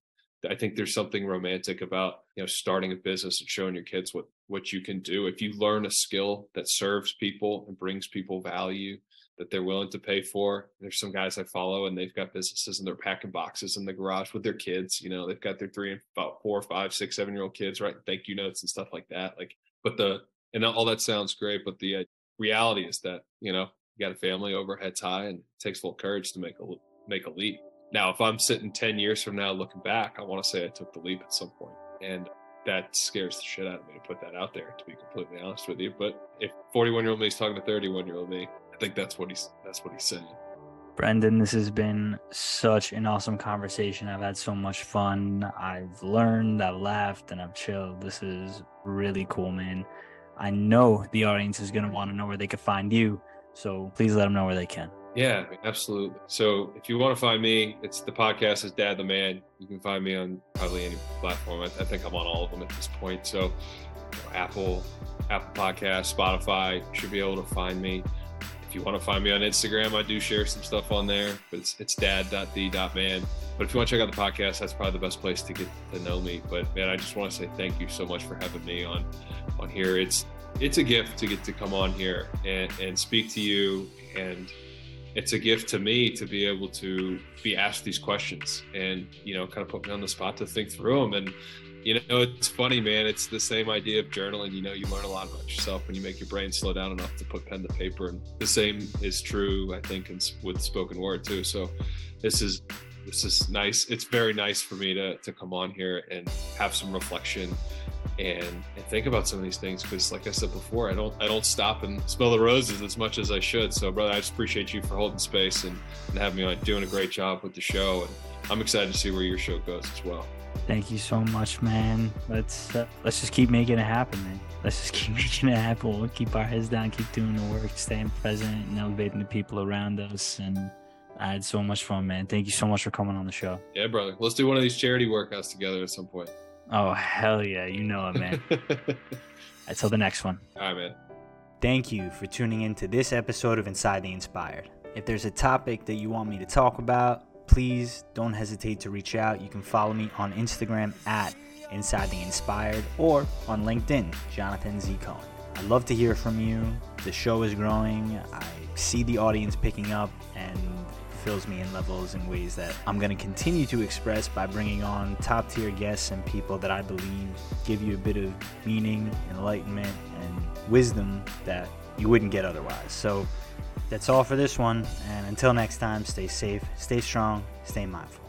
i think there's something romantic about you know starting a business and showing your kids what what you can do. If you learn a skill that serves people and brings people value that they're willing to pay for. There's some guys I follow and they've got businesses and they're packing boxes in the garage with their kids. You know, they've got their three and about four, five, six, seven year old kids right? thank you notes and stuff like that. Like, but the, and all that sounds great, but the uh, reality is that, you know, you got a family overheads high and it takes full courage to make a, make a leap. Now, if I'm sitting 10 years from now looking back, I want to say I took the leap at some point. And that scares the shit out of me to put that out there, to be completely honest with you. But if 41 year old me is talking to 31 year old me, I think that's what he's that's what he's saying. Brendan, this has been such an awesome conversation. I've had so much fun. I've learned, I've laughed, and I've chilled. This is really cool, man. I know the audience is going to want to know where they can find you. So please let them know where they can. Yeah, absolutely. So if you want to find me, it's the podcast is Dad the Man. You can find me on probably any platform. I, I think I'm on all of them at this point. So you know, Apple, Apple Podcast, Spotify should be able to find me. If you want to find me on Instagram, I do share some stuff on there, but it's, it's dad.the.man. But if you want to check out the podcast, that's probably the best place to get to know me. But man, I just want to say thank you so much for having me on on here. It's it's a gift to get to come on here and, and speak to you and it's a gift to me to be able to be asked these questions and you know kind of put me on the spot to think through them and you know it's funny man. It's the same idea of journaling. You know you learn a lot about yourself when you make your brain slow down enough to put pen to paper. And the same is true i think in, with spoken word too. So this is this is nice. It's very nice for me to to come on here and have some reflection and, and think about some of these things. Because like i said before i don't i don't stop and smell the roses as much as i should. So brother i just appreciate you for holding space and, and having me on doing a great job with the show. And i'm excited to see where your show goes as well Thank you so much, man. Let's uh, let's just keep making it happen, man. Let's just keep making it happen. We'll keep our heads down, keep doing the work, staying present, and elevating the people around us. And I had so much fun, man. Thank you so much for coming on the show. Yeah, brother. Let's do one of these charity workouts together at some point. Oh hell yeah, you know it, man. Until the next one. All right, man. Thank you for tuning in to this episode of Inside the Inspired. If there's a topic that you want me to talk about please don't hesitate to reach out. You can follow me on Instagram at Inside the Inspired or on LinkedIn, Jonathan Z. Cohen. I'd love to hear from you. The show is growing. I see the audience picking up and fills me in levels in ways that I'm going to continue to express by bringing on top tier guests and people that I believe give you a bit of meaning, enlightenment, and wisdom that you wouldn't get otherwise. So that's all for this one. And until next time, stay safe, stay strong, stay mindful.